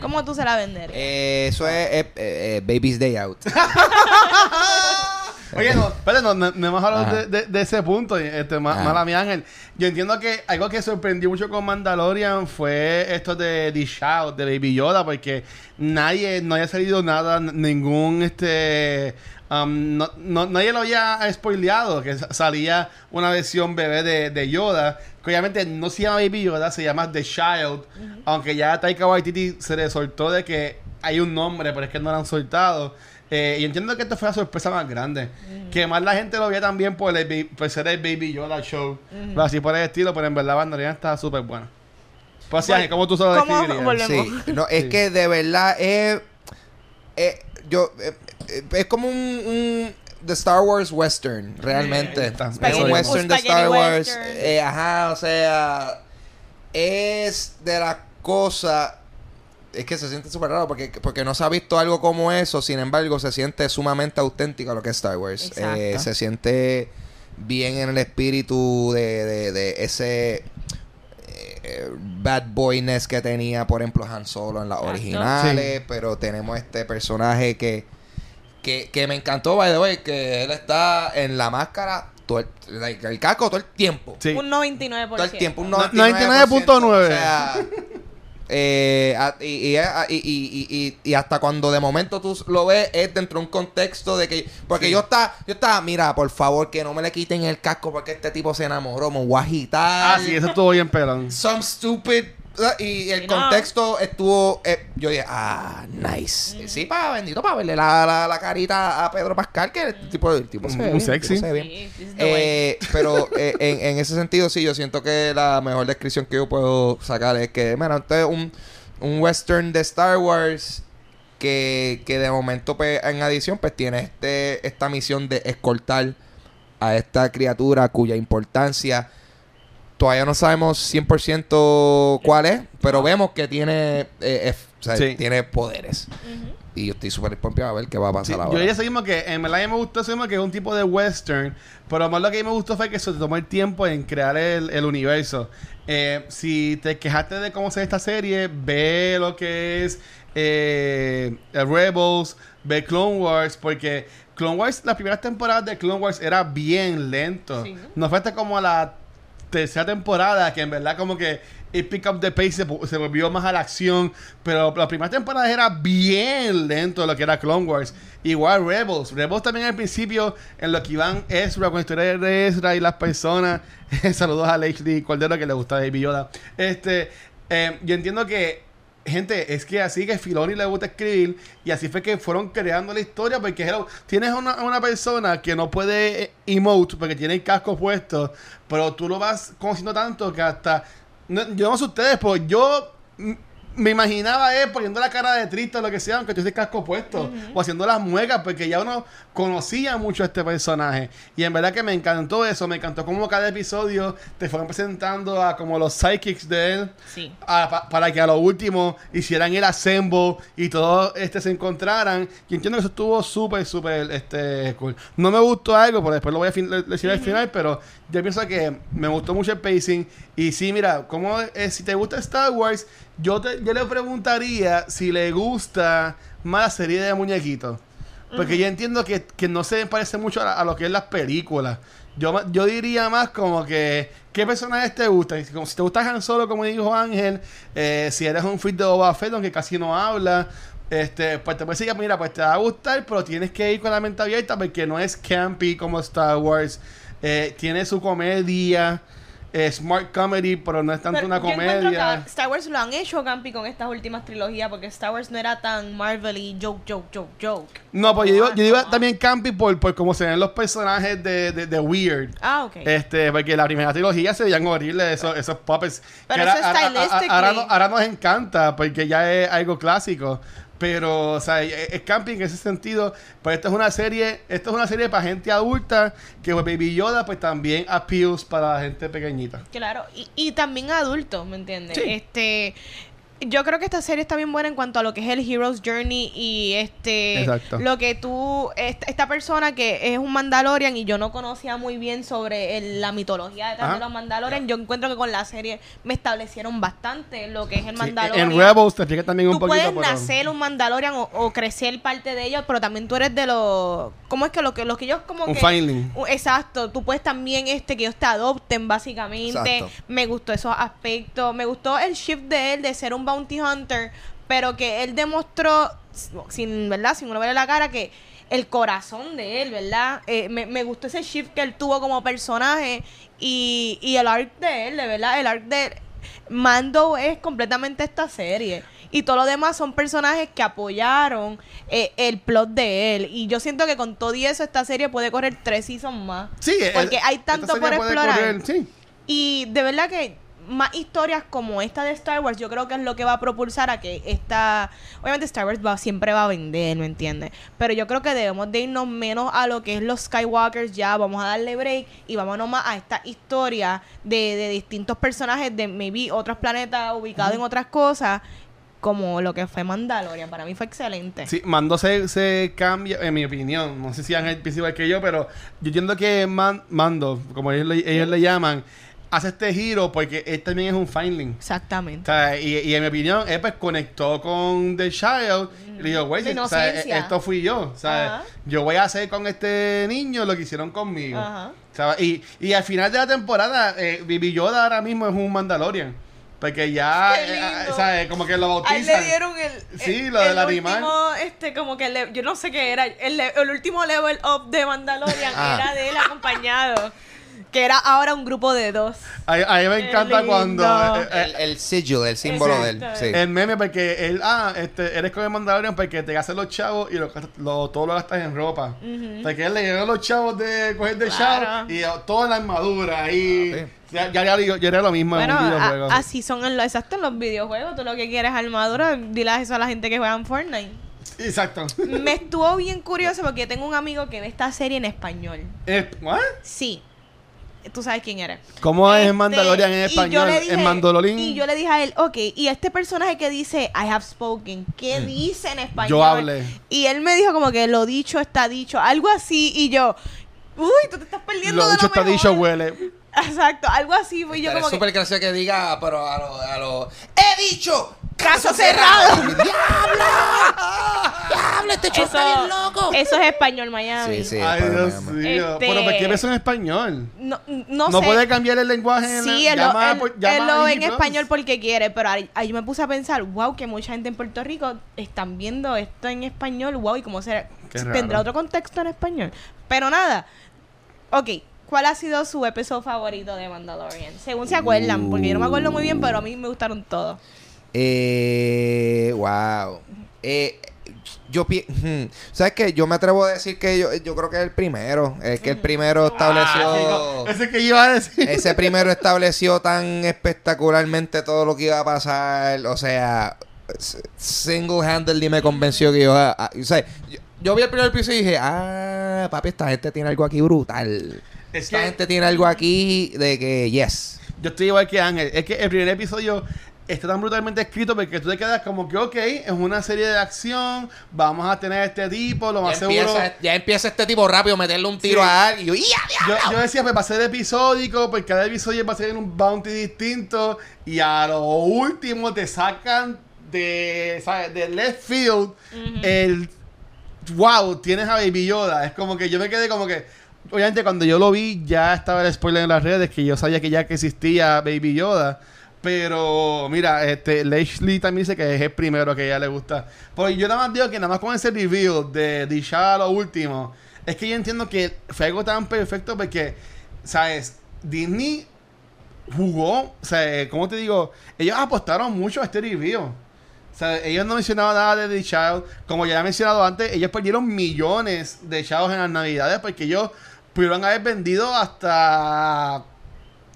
¿Cómo tú se la venderías? Eh, eso es eh, eh, Baby's Day Out. <laughs> Oye, no, espérate, no, no, no hemos hablado de, de- de ese punto, este, ma- mala mi ángel. Yo entiendo que algo que sorprendió mucho con Mandalorian fue esto de The Shout, de Baby Yoda, porque nadie, no había salido nada, ningún, este, um, no, no- nadie lo había spoileado, que sa- salía una versión bebé de, de Yoda, que obviamente no se llama Baby Yoda, se llama The Child, aunque ya Taika Waititi se le soltó de que hay un nombre, pero es que no lo han soltado. Eh, y entiendo que esto fue la sorpresa más grande. Que más la gente lo veía también por, el, por ser el Baby Yoda Show. Pero así por el estilo, pero en verdad Mandalorian está súper buena. Pues así, ¿cómo tú se lo ¿cómo describirías? volvemos? Sí, no, es Sí. que de verdad es. eh, yo, eh, es como un, un The Star Wars Western, realmente. Es un western de Star Wars. eh, ajá, o sea. Es de las cosas. Es que se siente súper raro porque, porque no se ha visto algo como eso. Sin embargo, se siente sumamente auténtico a lo que es Star Wars. Eh, se siente bien en el espíritu de, de, de ese eh, bad boyness que tenía, por ejemplo, Han Solo en las Exacto. originales, pero tenemos este personaje que, que, que me encantó, by the way, que él está en la máscara, todo el, like, el casco todo el tiempo. Sí. Un 99%. Todo el tiempo, un No- 99.9. 99.9. O sea, eh, a- y, y, y, y- hasta cuando de momento tú lo ves, es dentro de un contexto de que. Porque Sí. yo estaba, yo estaba, mira, por favor, que no me le quiten el casco porque este tipo se enamoró, me voy a agitar. Ah, sí, eso estuvo bien pelón. Some stupid. Y el Sí, no. contexto estuvo. eh, yo dije, ah, nice. Y Sí, para bendito, para verle la, la, la carita a Pedro Pascal, que el tipo, el tipo se ve Muy bien, sexy. se ve bien. Sí. Eh, pero <laughs> eh, en, en ese sentido, sí, yo siento que la mejor descripción que yo puedo sacar es que, bueno, esto es un, un western de Star Wars que, que de momento, pues, en adición, pues tiene este, esta misión de escoltar a esta criatura cuya importancia todavía no sabemos 100% cuál es, pero vemos que tiene, eh, ef- o sea, Sí. tiene poderes. Y yo estoy súper pompeado a ver qué va a pasar yo ahora. diría eso mismo que en verdad a mí me gustó eso mismo que es un tipo de western, pero más lo que a mí me gustó fue que se tomó el tiempo en crear el, el universo. Eh, si te quejaste de cómo se ve esta serie, ve lo que es eh, Rebels, ve Clone Wars, porque Clone Wars, las primeras temporadas de Clone Wars era bien lento. Sí. No fue hasta como a la tercera temporada que en verdad como que el pick up the pace se, volvió más a la acción pero la primera temporada era bien lento lo que era Clone Wars. Igual Rebels Rebels también al principio en lo que iban Ezra con la historia de Ezra y las personas. <laughs> Saludos a Leslie Cordero que le gusta Baby Yoda. Este eh, yo entiendo que Gente, es que así que Filoni le gusta escribir y así fue que fueron creando la historia porque tienes una, una persona que no puede eh, emote porque tiene el casco puesto, pero tú lo vas conociendo tanto que hasta... no- yo no sé ustedes, pero yo me imaginaba él poniendo la cara de triste o lo que sea, aunque tuviese casco puesto, o haciendo las muecas, porque ya uno conocía mucho a este personaje. Y en verdad que me encantó eso, me encantó como cada episodio te fueron presentando a como los psychics de él Sí. a- pa- para que a lo último hicieran el assemble y todos este se encontraran. Y entiendo que eso estuvo súper, súper este, cool. No me gustó algo, pero después lo voy a fin- decir al final, pero yo pienso que me gustó mucho el pacing. Y sí, mira, como eh, si te gusta Star Wars, yo, te, yo le preguntaría si le gusta más la serie de muñequitos. Porque yo entiendo que, que no se parece mucho a, a lo que es las películas. Yo, yo diría más como que, ¿qué personajes te gustan? Si- Como si te gusta Han Solo, como dijo Ángel, eh, si eres un fit de Boba Fett, aunque casi no habla, este, pues te puede decir, mira, pues te va a gustar, pero tienes que ir con la mente abierta porque no es campy como Star Wars. Eh, tiene su comedia, eh, smart comedy, pero no es tanto Pero una comedia. que Star Wars lo han hecho Campi con estas últimas trilogías porque Star Wars no era tan Marvel y joke, joke, joke, joke. No, pues yo digo, yo digo Como- también campy por, por cómo se ven los personajes de, de, de Weird. Ah, ok. Este, porque la primera trilogía se veían horribles esos, esos puppets. Pero eso ahora, ahora- ahora nos encanta porque ya es algo clásico. Pero, o sea, es, es camping en ese sentido. Pues esta es una serie, esto es una serie para gente adulta que pues, Baby Yoda pues también appeals para la gente pequeñita. Claro, y, y también adultos, ¿me entiendes? Sí. Este, yo creo que esta serie está bien buena en cuanto a lo que es el Hero's Journey y este Exacto. lo que tú esta, esta persona que es un Mandalorian y yo no conocía muy bien sobre el- la mitología detrás de los Mandalorian, yo encuentro que con la serie me establecieron bastante lo que es el Sí, Mandalorian. en Rebels te explica también un tú poquito. puedes pero- nacer un Mandalorian o, o crecer parte de ellos, pero también tú eres de los ¿cómo es que lo que los que ellos como Un que filing. Uh, Exacto, tú puedes también este que ellos te adopten básicamente. Exacto. Me gustó esos aspectos, me gustó el shift de él de ser un bounty hunter, pero que él demostró sin verdad, sin uno verle la cara que el corazón de él, ¿verdad? Eh, me, me gustó ese shift que él tuvo como personaje y, y el arc de él, de verdad, el arc de Mando es completamente esta serie. Y todo lo demás son personajes que apoyaron eh, el plot de él. Y yo siento que con todo y eso esta serie puede correr tres seasons más. Sí, Porque el- hay tanto por explorar. correr, sí. Y de verdad que más historias como esta de Star Wars, yo creo que es lo que va a propulsar a que esta. Obviamente, Star Wars va, siempre va a vender, ¿me entiendes? Pero yo creo que debemos de irnos menos a lo que es los Skywalkers ya. Vamos a darle break y vámonos más a esta historia de, de distintos personajes de maybe otros planetas ubicados en otras cosas. Como lo que fue Mandalorian. Para mí fue excelente. Sí, Mando se, se cambia, en mi opinión. No sé si Ángel piensa igual que yo, pero yo entiendo que Man- Mando, como ellos le, ellos le llaman, hace este giro porque él también es un Findling. O Exactamente. sea, y, y en mi opinión, él pues conectó con The Child y le dijo, güey, De o sea, inocencia. esto fui yo. O sea, Ajá. yo voy a hacer con este niño lo que hicieron conmigo. O sea, y, y al final de la temporada, eh, Baby Yoda ahora mismo es un Mandalorian. Porque ya, eh, lindo. o sea, como que lo A él bautizan. le dieron el. Sí, el- lo del el animal. último, este, como que le- yo no sé qué era. El último level up de Mandalorian Ah. era de él acompañado. <laughs> Que era ahora un grupo de dos. A, a mí me Qué encanta lindo. cuando... eh, eh, El, el sigil, el símbolo de él. Exacto. Sí. El meme porque él, ah, este, eres con el Mandalorian porque te gastas los chavos y lo, lo- todo lo gastas en ropa. Porque él le llegó los chavos de coger de Claro. chavos y oh, toda la armadura ahí. Ah, ya, ya, ya, yo, yo era lo mismo Bueno, en un a- videojuego. así son en lo, exacto en los videojuegos. Tú lo que quieres es armadura, dile eso a la gente que juega en Fortnite. Exacto. Me <laughs> estuvo bien curioso porque yo tengo un amigo que ve esta serie en español. Eh, ¿what? Sí. Tú sabes quién eres. ¿Cómo es Este, Mandalorian en español? dije- ¿En Mandololín? Y yo le dije a él, ok, y este personaje que dice I have spoken, ¿qué dice en español? Mm. Yo hablé. Y él me dijo como que lo dicho está dicho, algo así, y yo, uy, tú te estás perdiendo Lo de dicho lo está mejor". dicho huele. Exacto, algo así, fue yo Pero como es que, súper gracioso que diga, pero a lo, a lo... ¡He dicho! Caso cerrado. <laughs> ¡Diablo! Este show eso, está bien loco. eso es español Miami. Sí, sí. Ay, Dios mío. Este- Pero ¿por qué ves en español? No, no, No sé. puede cambiar el lenguaje en Sí, la- él, lo, llama él- por- llama él lo a ve en español porque quiere, pero ahí, ahí me puse a pensar, wow, que mucha gente en Puerto Rico están viendo esto en español, wow, y cómo será, tendrá otro contexto en español. Pero nada, ok, ¿cuál ha sido su episodio favorito de Mandalorian? Según se acuerdan, porque yo no me acuerdo muy bien, pero a mí me gustaron todos. Eh, wow. Eh, yo pi- hmm. <laughs> ¿Sabes qué? Yo me atrevo a decir que yo, yo creo que es el primero. Es que el primero estableció. Ah, ese que iba a decir. ese primero estableció tan espectacularmente todo lo que iba a pasar. O sea, s- single-handedly me convenció que yo. ah, ah, o sea, yo, yo vi el primer episodio y dije, ah, papi, esta gente tiene algo aquí brutal. Es Esta que- gente tiene algo aquí de que, yes. Yo estoy igual que Ángel. Es que el primer episodio está tan brutalmente escrito porque tú te quedas como que, ok, es una serie de acción, vamos a tener este tipo, lo Ya más seguro... empieza, ya empieza este tipo rápido a meterle un tiro Sí. a alguien. Yo, decía, pues va a ser episódico, pues cada episodio va a ser en un bounty distinto y a lo último te sacan de, ¿sabes? de left field el wow, tienes a Baby Yoda. Es como que yo me quedé como que obviamente cuando yo lo vi ya estaba el spoiler en las redes que yo sabía que ya existía Baby Yoda. Pero mira, este Leslie también dice que es el primero que a ella le gusta. Porque yo nada más digo que nada más con ese review de Disha lo último, es que yo entiendo que fue algo tan perfecto porque, ¿sabes? Disney jugó, o sea, ¿cómo te digo? Ellos apostaron mucho a este review. O sea, ellos no mencionaban nada de The Child. Como ya he mencionado antes, ellos perdieron millones de chavos en las navidades porque ellos pudieron haber vendido hasta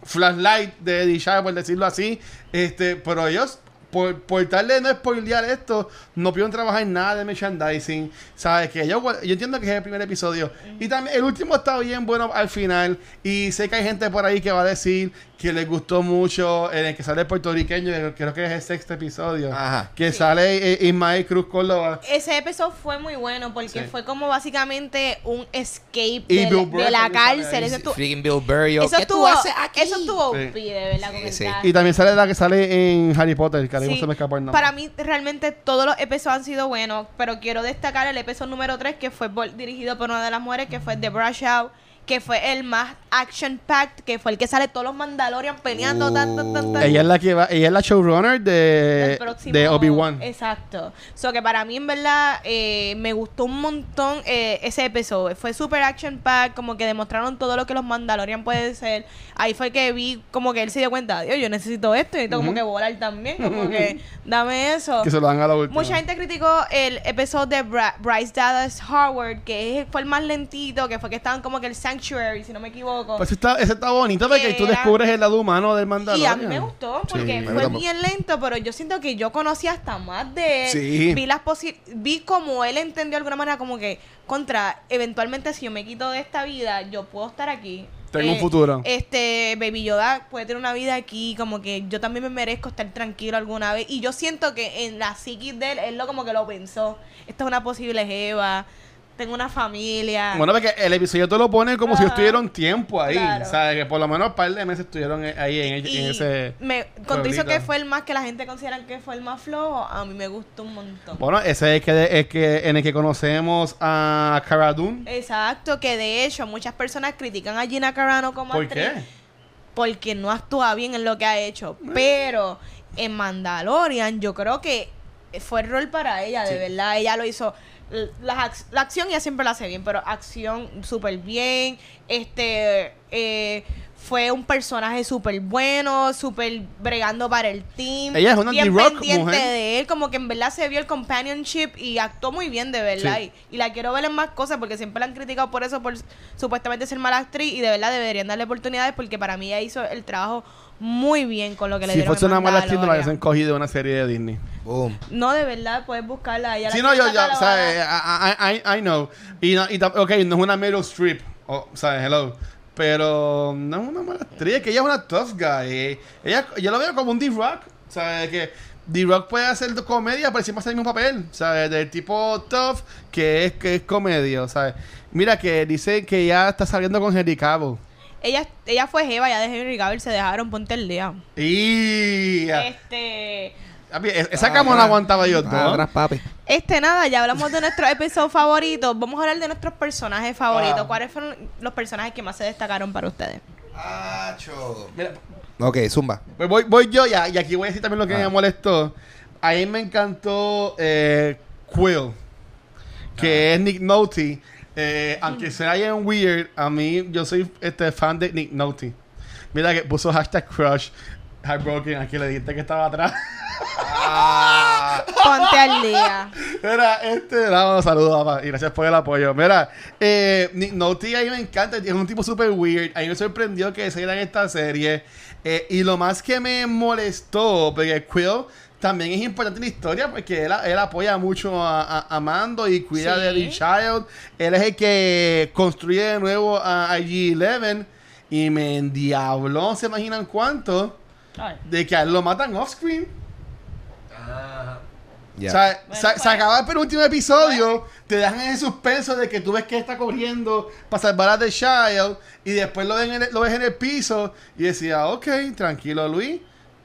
flashlight de The Child, por decirlo así. Este, pero ellos, por, por tal de no spoilear esto, no pudieron trabajar en nada de merchandising. ¿Sabes? Que yo, yo entiendo que es el primer episodio. Y también el último está bien bueno al final. Y sé que hay gente por ahí que va a decir que les gustó mucho en el que sale el puertorriqueño, que creo que es el sexto episodio. Ajá. Que sale eh, Ismael Cruz Córdoba. Ese episodio fue muy bueno porque Sí. fue como básicamente un escape Y de, la- Burr de la cárcel. Eso estuvo, Freaking Bill Burr. yo, eso ¿Qué tú estuvo, haces aquí? eso estuvo Sí. De verdad. Sí, sí. Y también sale la que sale en Harry Potter, que Sí, se me escapó el nombre. Para mí, realmente todos los episodios han sido buenos, pero quiero destacar el episodio número 3, que fue por- dirigido por una de las mujeres, que fue The Brush Out, que fue el más action-packed, que fue el que sale todos los Mandalorian peleando, tan, tan, tan, tan. Ella es la que va, ella es la showrunner de, próximo- de Obi-Wan. Exacto. So que para mí, en verdad, eh, me gustó un montón eh, ese episodio. Fue super action pack, como que demostraron todo lo que los Mandalorian pueden ser. Ahí fue que vi como que él se dio cuenta, Dios, yo necesito esto, necesito como Ujú. que volar también, como que <laughs> dame eso. Que se lo dan a la última. Mucha gente criticó el episodio de Bra- Bryce Dallas Howard, que fue el más lentito, que fue que estaban como que el Sanctuary, si no me equivoco. Pues está, ese está bonito porque Que tú era- descubres el lado humano del y Mandalorian. a mí me gustó porque Sí. Fue bien lento, pero yo siento que yo conocí hasta más de él. Sí. Vi las posi- vi como él entendió de alguna manera como que contra eventualmente si yo me quito de esta vida, yo puedo estar aquí. Tengo un futuro. Este Baby Yoda puede tener una vida aquí, como que yo también me merezco estar tranquilo alguna vez y yo siento que en la psiquis de él él lo como que lo pensó. Esta es una posible jeva, tengo una familia. Bueno, porque el episodio te lo pone como si estuvieron tiempo ahí. Claro. O sea, que por lo menos un par de meses estuvieron ahí en, Y en ese. me, cuando hizo que fue el más que la gente considera que fue el más flojo, a mí me gustó un montón. Bueno, ese es, que, es que en el que conocemos a Cara Dune. Exacto, que de hecho muchas personas critican a Gina Carano como ¿Por actriz qué? porque no actúa bien en lo que ha hecho. Pero en Mandalorian yo creo que fue el rol para ella, de verdad. Ella lo hizo. La acción ella siempre la hace bien, pero acción súper bien. Este eh, fue un personaje súper bueno, súper bregando para el team. Ella es una bien pendiente mujer. de él, como que en verdad se vio el companionship y actuó muy bien, de verdad. Sí. Y, y la quiero ver en más cosas porque siempre la han criticado por eso, por supuestamente ser mala actriz. Y de verdad deberían darle oportunidades porque para mí ella hizo el trabajo muy bien con lo que le Si dieron. fuese en una mala actriz, no la hubiesen cogido de una serie de Disney. Boom. No, de verdad, puedes buscarla. Ella la Sí, no, yo, yo, sea, eh, I, I, I- I know. Y, no, y ok, no es una Meryl Streep, o sea, hello. pero no es una mala actriz, es que ella es una tough guy. Ella, yo lo veo como un D-Rock, ¿sabes? Que D-Rock puede hacer comedia, pero siempre hace el mismo papel, ¿sabes? Del tipo tough que es, que es comedia, ¿sabes? Mira que dice que ya está saliendo con Henry Cavill. Ella, ella fue Jeva, ya de Henry Cavill se dejaron, ponte el día. Y... Este... E- Esa cama no aguantaba yo, ¿no? Atrás, papi. Este, nada, ya hablamos de nuestros episodios favoritos. Vamos a hablar de nuestros personajes favoritos. Ah. ¿Cuáles fueron los personajes que más se destacaron para ustedes? Mira, Ok, zumba. Pues voy, voy yo ya, y aquí voy a decir también lo que Ah. me molestó. A mí me encantó eh, Quill, que es Nick Nolte. Eh, aunque sea bien weird, a mí yo soy este fan de Nick Nolte. Mira que puso hashtag crush, heartbroken, aquí le dijiste que estaba atrás. Ponte al día. Mira, este, no, saludos, papá, y gracias por el apoyo. Mira, eh, Nick Nolte a mí me encanta, es un tipo súper weird. A mí me sorprendió que saliera en esta serie. Eh, y lo más que me molestó, porque Quill también es importante en la historia, porque él, él apoya mucho a, a- a Mando y cuida Sí. de The Child. Él es el que construye de nuevo a IG-11. Y me endiabló, ¿se imaginan cuánto? De que a él lo matan off-screen. Ya. O sea, Bueno, se, pues. se acaba el penúltimo episodio, te dejan en el suspenso de que tú ves que está corriendo para salvar a The Child y después lo, ven en el- lo ves en el piso y decía, ok, tranquilo Luis,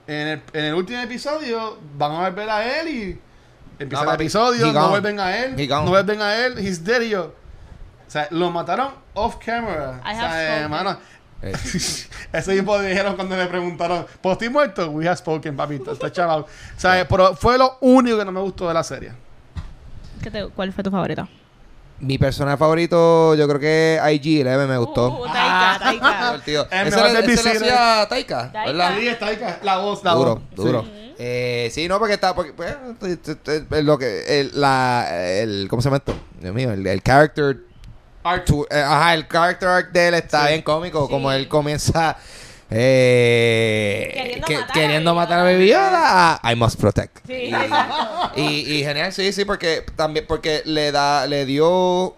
en el, en el último episodio van a volver a él y empieza No, el papi, episodio, no vuelven a él, no vuelven a él, he's dead y yo. O sea, lo mataron off camera. I o sea, hermano, Eh, <laughs> eso mismo dijeron cuando le preguntaron, ¿pues estoy muerto? We have spoken, papito, está chaval. O sea, pero fue lo único que no me gustó de la serie. ¿Qué te- ¿Cuál fue tu favorito? Mi personaje favorito, yo creo que IG-11 me gustó. Uh, Taika, <laughs> Taika. <laughs> Divertido. El Ese mejor le, del ese le Vicine. hacía Taika, Taika. ¿verdad? Sí, está ahí, ca- la voz, la duro, voz. duro. Sí. Eh, sí, no, porque está, porque, pues, lo que, el, la, el, ¿cómo se llama esto? Dios mío, el, el character, Art. tu- eh, ajá, el character arc de él está Sí. bien cómico, Sí. como él comienza, eh, Queriendo que- matar a queriendo matar a. Baby Yoda, I must protect. Sí, Y- y, genial, sí, sí, porque también porque le da, le dio,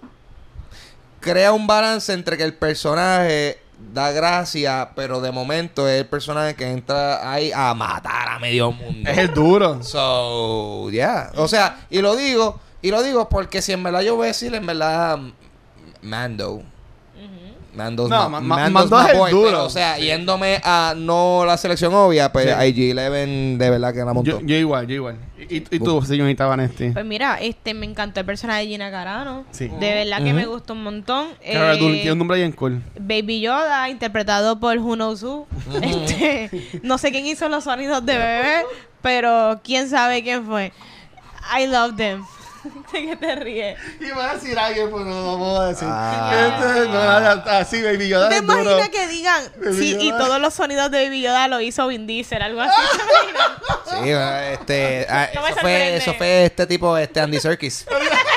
crea un balance entre que el personaje da gracia, pero de momento es el personaje que entra ahí a matar a medio mundo. Es el duro. So, yeah. O sea, y lo digo, y lo digo porque si en verdad yo voy a decir, en verdad, Mando. Mando's No, ma- ma- es boy, duro. pero, o sea, yéndome a no la selección obvia, pues Sí. IG-11 de verdad que la montó. Yo, yo igual, yo igual. ¿Y, y tú, señorita Vanesti? Pues mira, este me encantó el personaje de Gina Carano. Sí. De verdad que me gustó un montón. Cara Eh, tiene un nombre bien cool. Baby Yoda, interpretado por Knows Who. Este, no sé quién hizo los sonidos de bebé, pero quién sabe quién fue. I love them. <laughs> ¿De qué te ríes? Iba a decir alguien, pero no lo puedo decir. Ah. Este, no, así, Baby Yoda ¿Te imaginas que digan, Baby sí, y Yoda. todos los sonidos de Baby Yoda lo hizo Vin Diesel, algo así? Sí, este, ah, eso, fue, eso fue este tipo, este Andy Serkis. <laughs>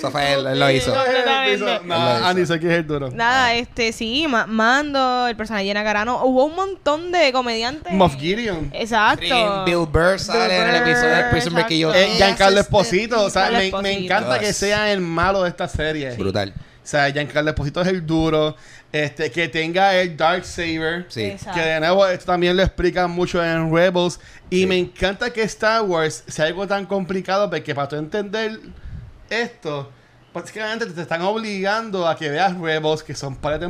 eso fue él, él lo hizo. Completamente. Andy Serkis es el duro. Nada, este, sí, Ma- Mando, el personaje de Gina Carano. Hubo un montón de comediantes. Moff Gideon. Exacto. Bill Burr sale en el Burr, episodio de Prison Break y yo. Eh, Giancarlo Esposito. O sea, Giancarlo me, me Esposito. encanta que sea el malo de esta serie. Brutal. O sea, Giancarlo Esposito es el duro. Este, que tenga el Dark Saber. Sí. Exacto. Que de nuevo, esto también lo explican mucho en Rebels. Y Sí. me encanta que Star Wars sea algo tan complicado porque para tú entender esto, básicamente te están obligando a que veas Rebels, que son par de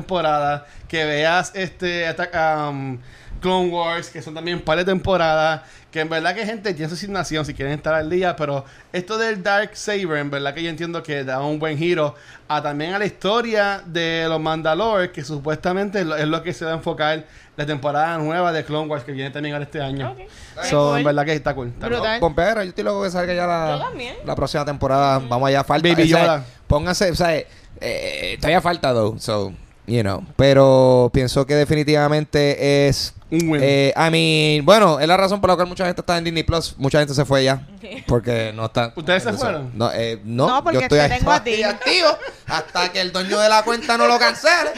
que veas este um, Clone Wars, que son también par de que en verdad que gente tiene su asignación si quieren estar al día, pero esto del Dark Saber, en verdad que yo entiendo que da un buen giro a también a la historia de los Mandalores, que supuestamente es lo- que se va a enfocar la temporada nueva de Clone Wars que viene también ahora este año. Ok. So, Cool. en verdad que está cool. Está cool. Yo estoy loco que salga ya la, también. la próxima temporada. Vamos allá, falta. Baby o sea, Yoda. pónganse, o sea, eh, todavía falta, though. So, you know. Pero pienso que definitivamente es. Un win. Eh, I mean, bueno, es la razón por la cual mucha gente está en Disney Plus. Mucha gente se fue ya. Porque no está. ¿Ustedes se fueron? No, eh, no, No, porque yo estoy te ahí- tengo a ti. activo hasta que el dueño de la cuenta no lo cancele.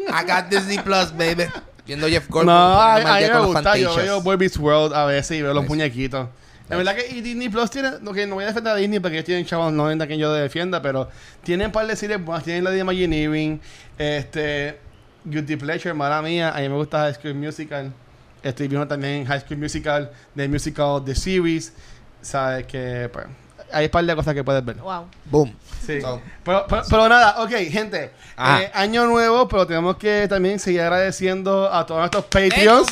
I got Disney Plus, baby. Viendo Jeff Goldblum. no, a, mí me gusta. Yo veo Beats World a veces y veo los Nice. muñequitos. La verdad que y Disney Plus tiene, no, que no voy a defender a Disney porque ellos tienen chavos, no venda que yo defienda, pero tienen un par de series buenas, tienen la de Imagineering, este, Guilty Pleasure, mala mía, a mí me gusta High School Musical, estoy viendo también High School Musical, The Musical, The Series, sabes que, pues, hay un par de cosas que puedes ver. Wow. Boom. Sí. So- pero, pero- pero nada, ok, gente. Eh, año nuevo, pero tenemos que también seguir agradeciendo a todos nuestros Patreons.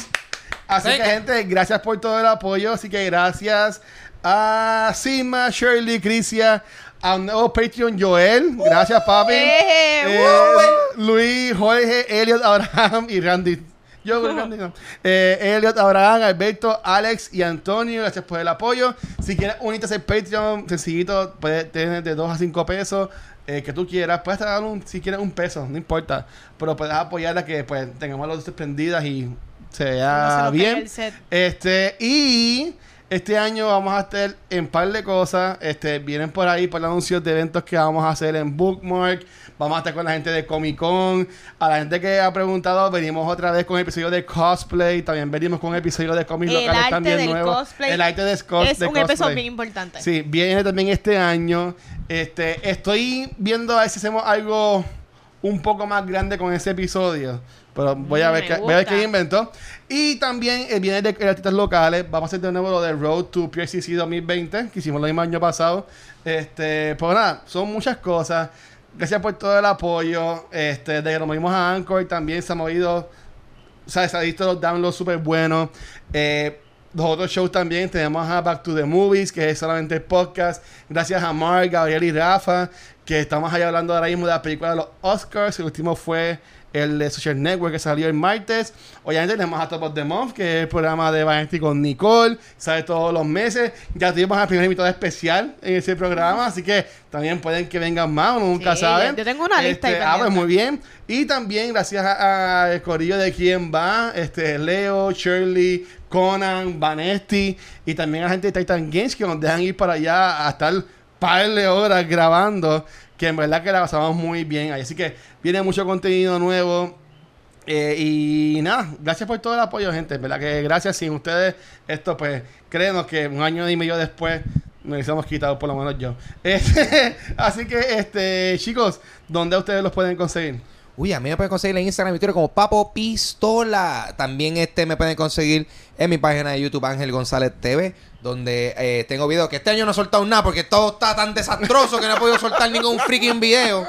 Así que, gente, gracias por todo el apoyo. Así que gracias a Sima, Shirley, Crisia, a un nuevo Patreon, Joel. Gracias, papi. Eh, Eh, Luis, Jorge, Elliot, Abraham y Randy. Yo, Randy, no. Eh, Elliot, Abraham, Alberto, Alex y Antonio, gracias por el apoyo. Si quieres unirte a ese Patreon, sencillito, puedes tener de 2 a 5 pesos. eh, que tú quieras, puedes dar un, si quieres un peso, no importa, pero puedes apoyar a que pues tengamos las luces prendidas y se No se vea nos caiga bien. el set. Este, y este año vamos a estar en par de cosas. Este, vienen por ahí por anuncios de eventos que vamos a hacer en Bookmark. Vamos a estar con la gente de Comic Con. A la gente que ha preguntado, venimos otra vez con el episodio de cosplay. También venimos con un episodio de cómics locales arte también del nuevo. cosplay El arte de, cos- es de un episodio cosplay. bien importante. Sí, viene también este año. Este, estoy viendo a ver si hacemos algo un poco más grande con ese episodio. Pero voy a Mm, ver, me qué, voy a ver qué invento. Y también eh, viene de, de artistas locales. Vamos a hacer de nuevo lo de Road to PRCC 2020, que hicimos el mismo año pasado. Este, pues nada, son muchas cosas. Gracias por todo el apoyo. Este, desde que nos movimos a Anchor también se ha movido o sea, se ha visto los downloads súper buenos. Eh, los otros shows también tenemos a Back to the Movies, que es solamente el podcast. Gracias a Mark, Gabriel y Rafa, que estamos ahí hablando ahora mismo de la película de los Oscars. El último fue el de Social Network, que salió el martes. Obviamente tenemos a Top of the Month, que es el programa de Vanity con Nicole. Sale todos los meses. Ya tuvimos al primer invitado especial en ese programa, así que también pueden que vengan más, uno nunca Sí, sabe. yo tengo una lista ahí Este, Ah, pues muy bien. Y también gracias al corillo de quién va, este Leo, Shirley, Conan, Vanesti y también a la gente de Titan Games que nos dejan ir para allá a estar par de horas grabando, que en verdad que la pasamos muy bien. ahí. Así que viene mucho contenido nuevo. Eh, y nada, gracias por todo el apoyo, gente. En verdad que gracias. Sin ustedes, esto, pues, créenos que un año y medio después nos hubiésemos quitado, por lo menos yo. <laughs> Este, así que, este, chicos, ¿dónde ustedes los pueden conseguir? Uy, a mí me pueden conseguir en Instagram y Twitter como Papo Pistola. También este me pueden conseguir en mi página de YouTube Ángel González TV, donde eh, tengo videos que este año no he soltado nada porque todo está tan desastroso que no he podido soltar ningún freaking video.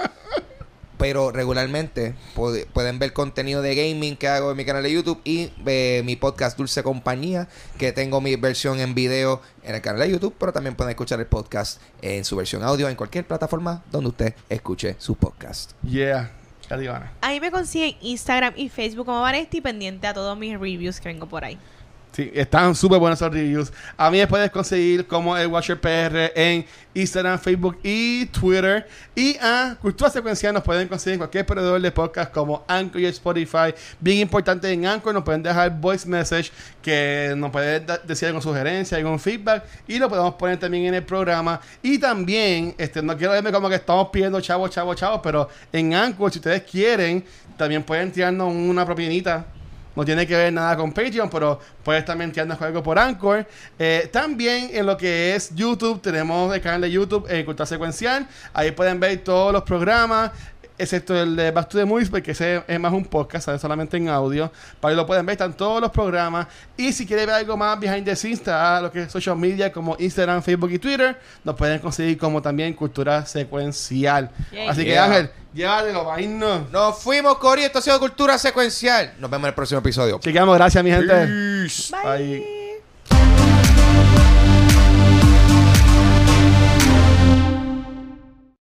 Pero regularmente pod- pueden ver contenido de gaming que hago en mi canal de YouTube y eh, mi podcast Dulce Compañía, que tengo mi versión en video en el canal de YouTube, pero también pueden escuchar el podcast en su versión audio en cualquier plataforma donde usted escuche su podcast. Yeah. Ahí me consiguen Instagram y Facebook como Vanesti pendiente a todos mis reviews que vengo por ahí. Sí, están súper buenos esos reviews. A mí me puedes conseguir como el Watcher PR en Instagram, Facebook y Twitter. Y a Cultura Secuencial nos pueden conseguir en cualquier proveedor de podcast como Anchor y Spotify. Bien importante en Anchor nos pueden dejar voice message que nos pueden decir alguna sugerencia, algún feedback y lo podemos poner también en el programa. Y también, este, no quiero verme como que estamos pidiendo chavos, chavos, chavos, pero en Anchor, si ustedes quieren, también pueden tirarnos una propinita no tiene que ver nada con Patreon, pero puedes también tirarnos algo por Anchor. Eh, también en lo que es YouTube, tenemos el canal de YouTube, eh, Cultura Secuencial. Ahí pueden ver todos los programas, excepto el de Back to the Movies, porque ese es más un podcast, sale solamente en audio. Para ahí lo pueden ver, están todos los programas. Y si quieren ver algo más behind the scenes, está lo que es social media como Instagram, Facebook y Twitter. Nos pueden conseguir como también Cultura Secuencial. Así que. Ángel, llévatelo, vaina. Nos fuimos, Cori. Esto ha sido Cultura Secuencial. Nos vemos en el próximo episodio. Chequeamos, gracias mi gente. Peace. Bye. Bye.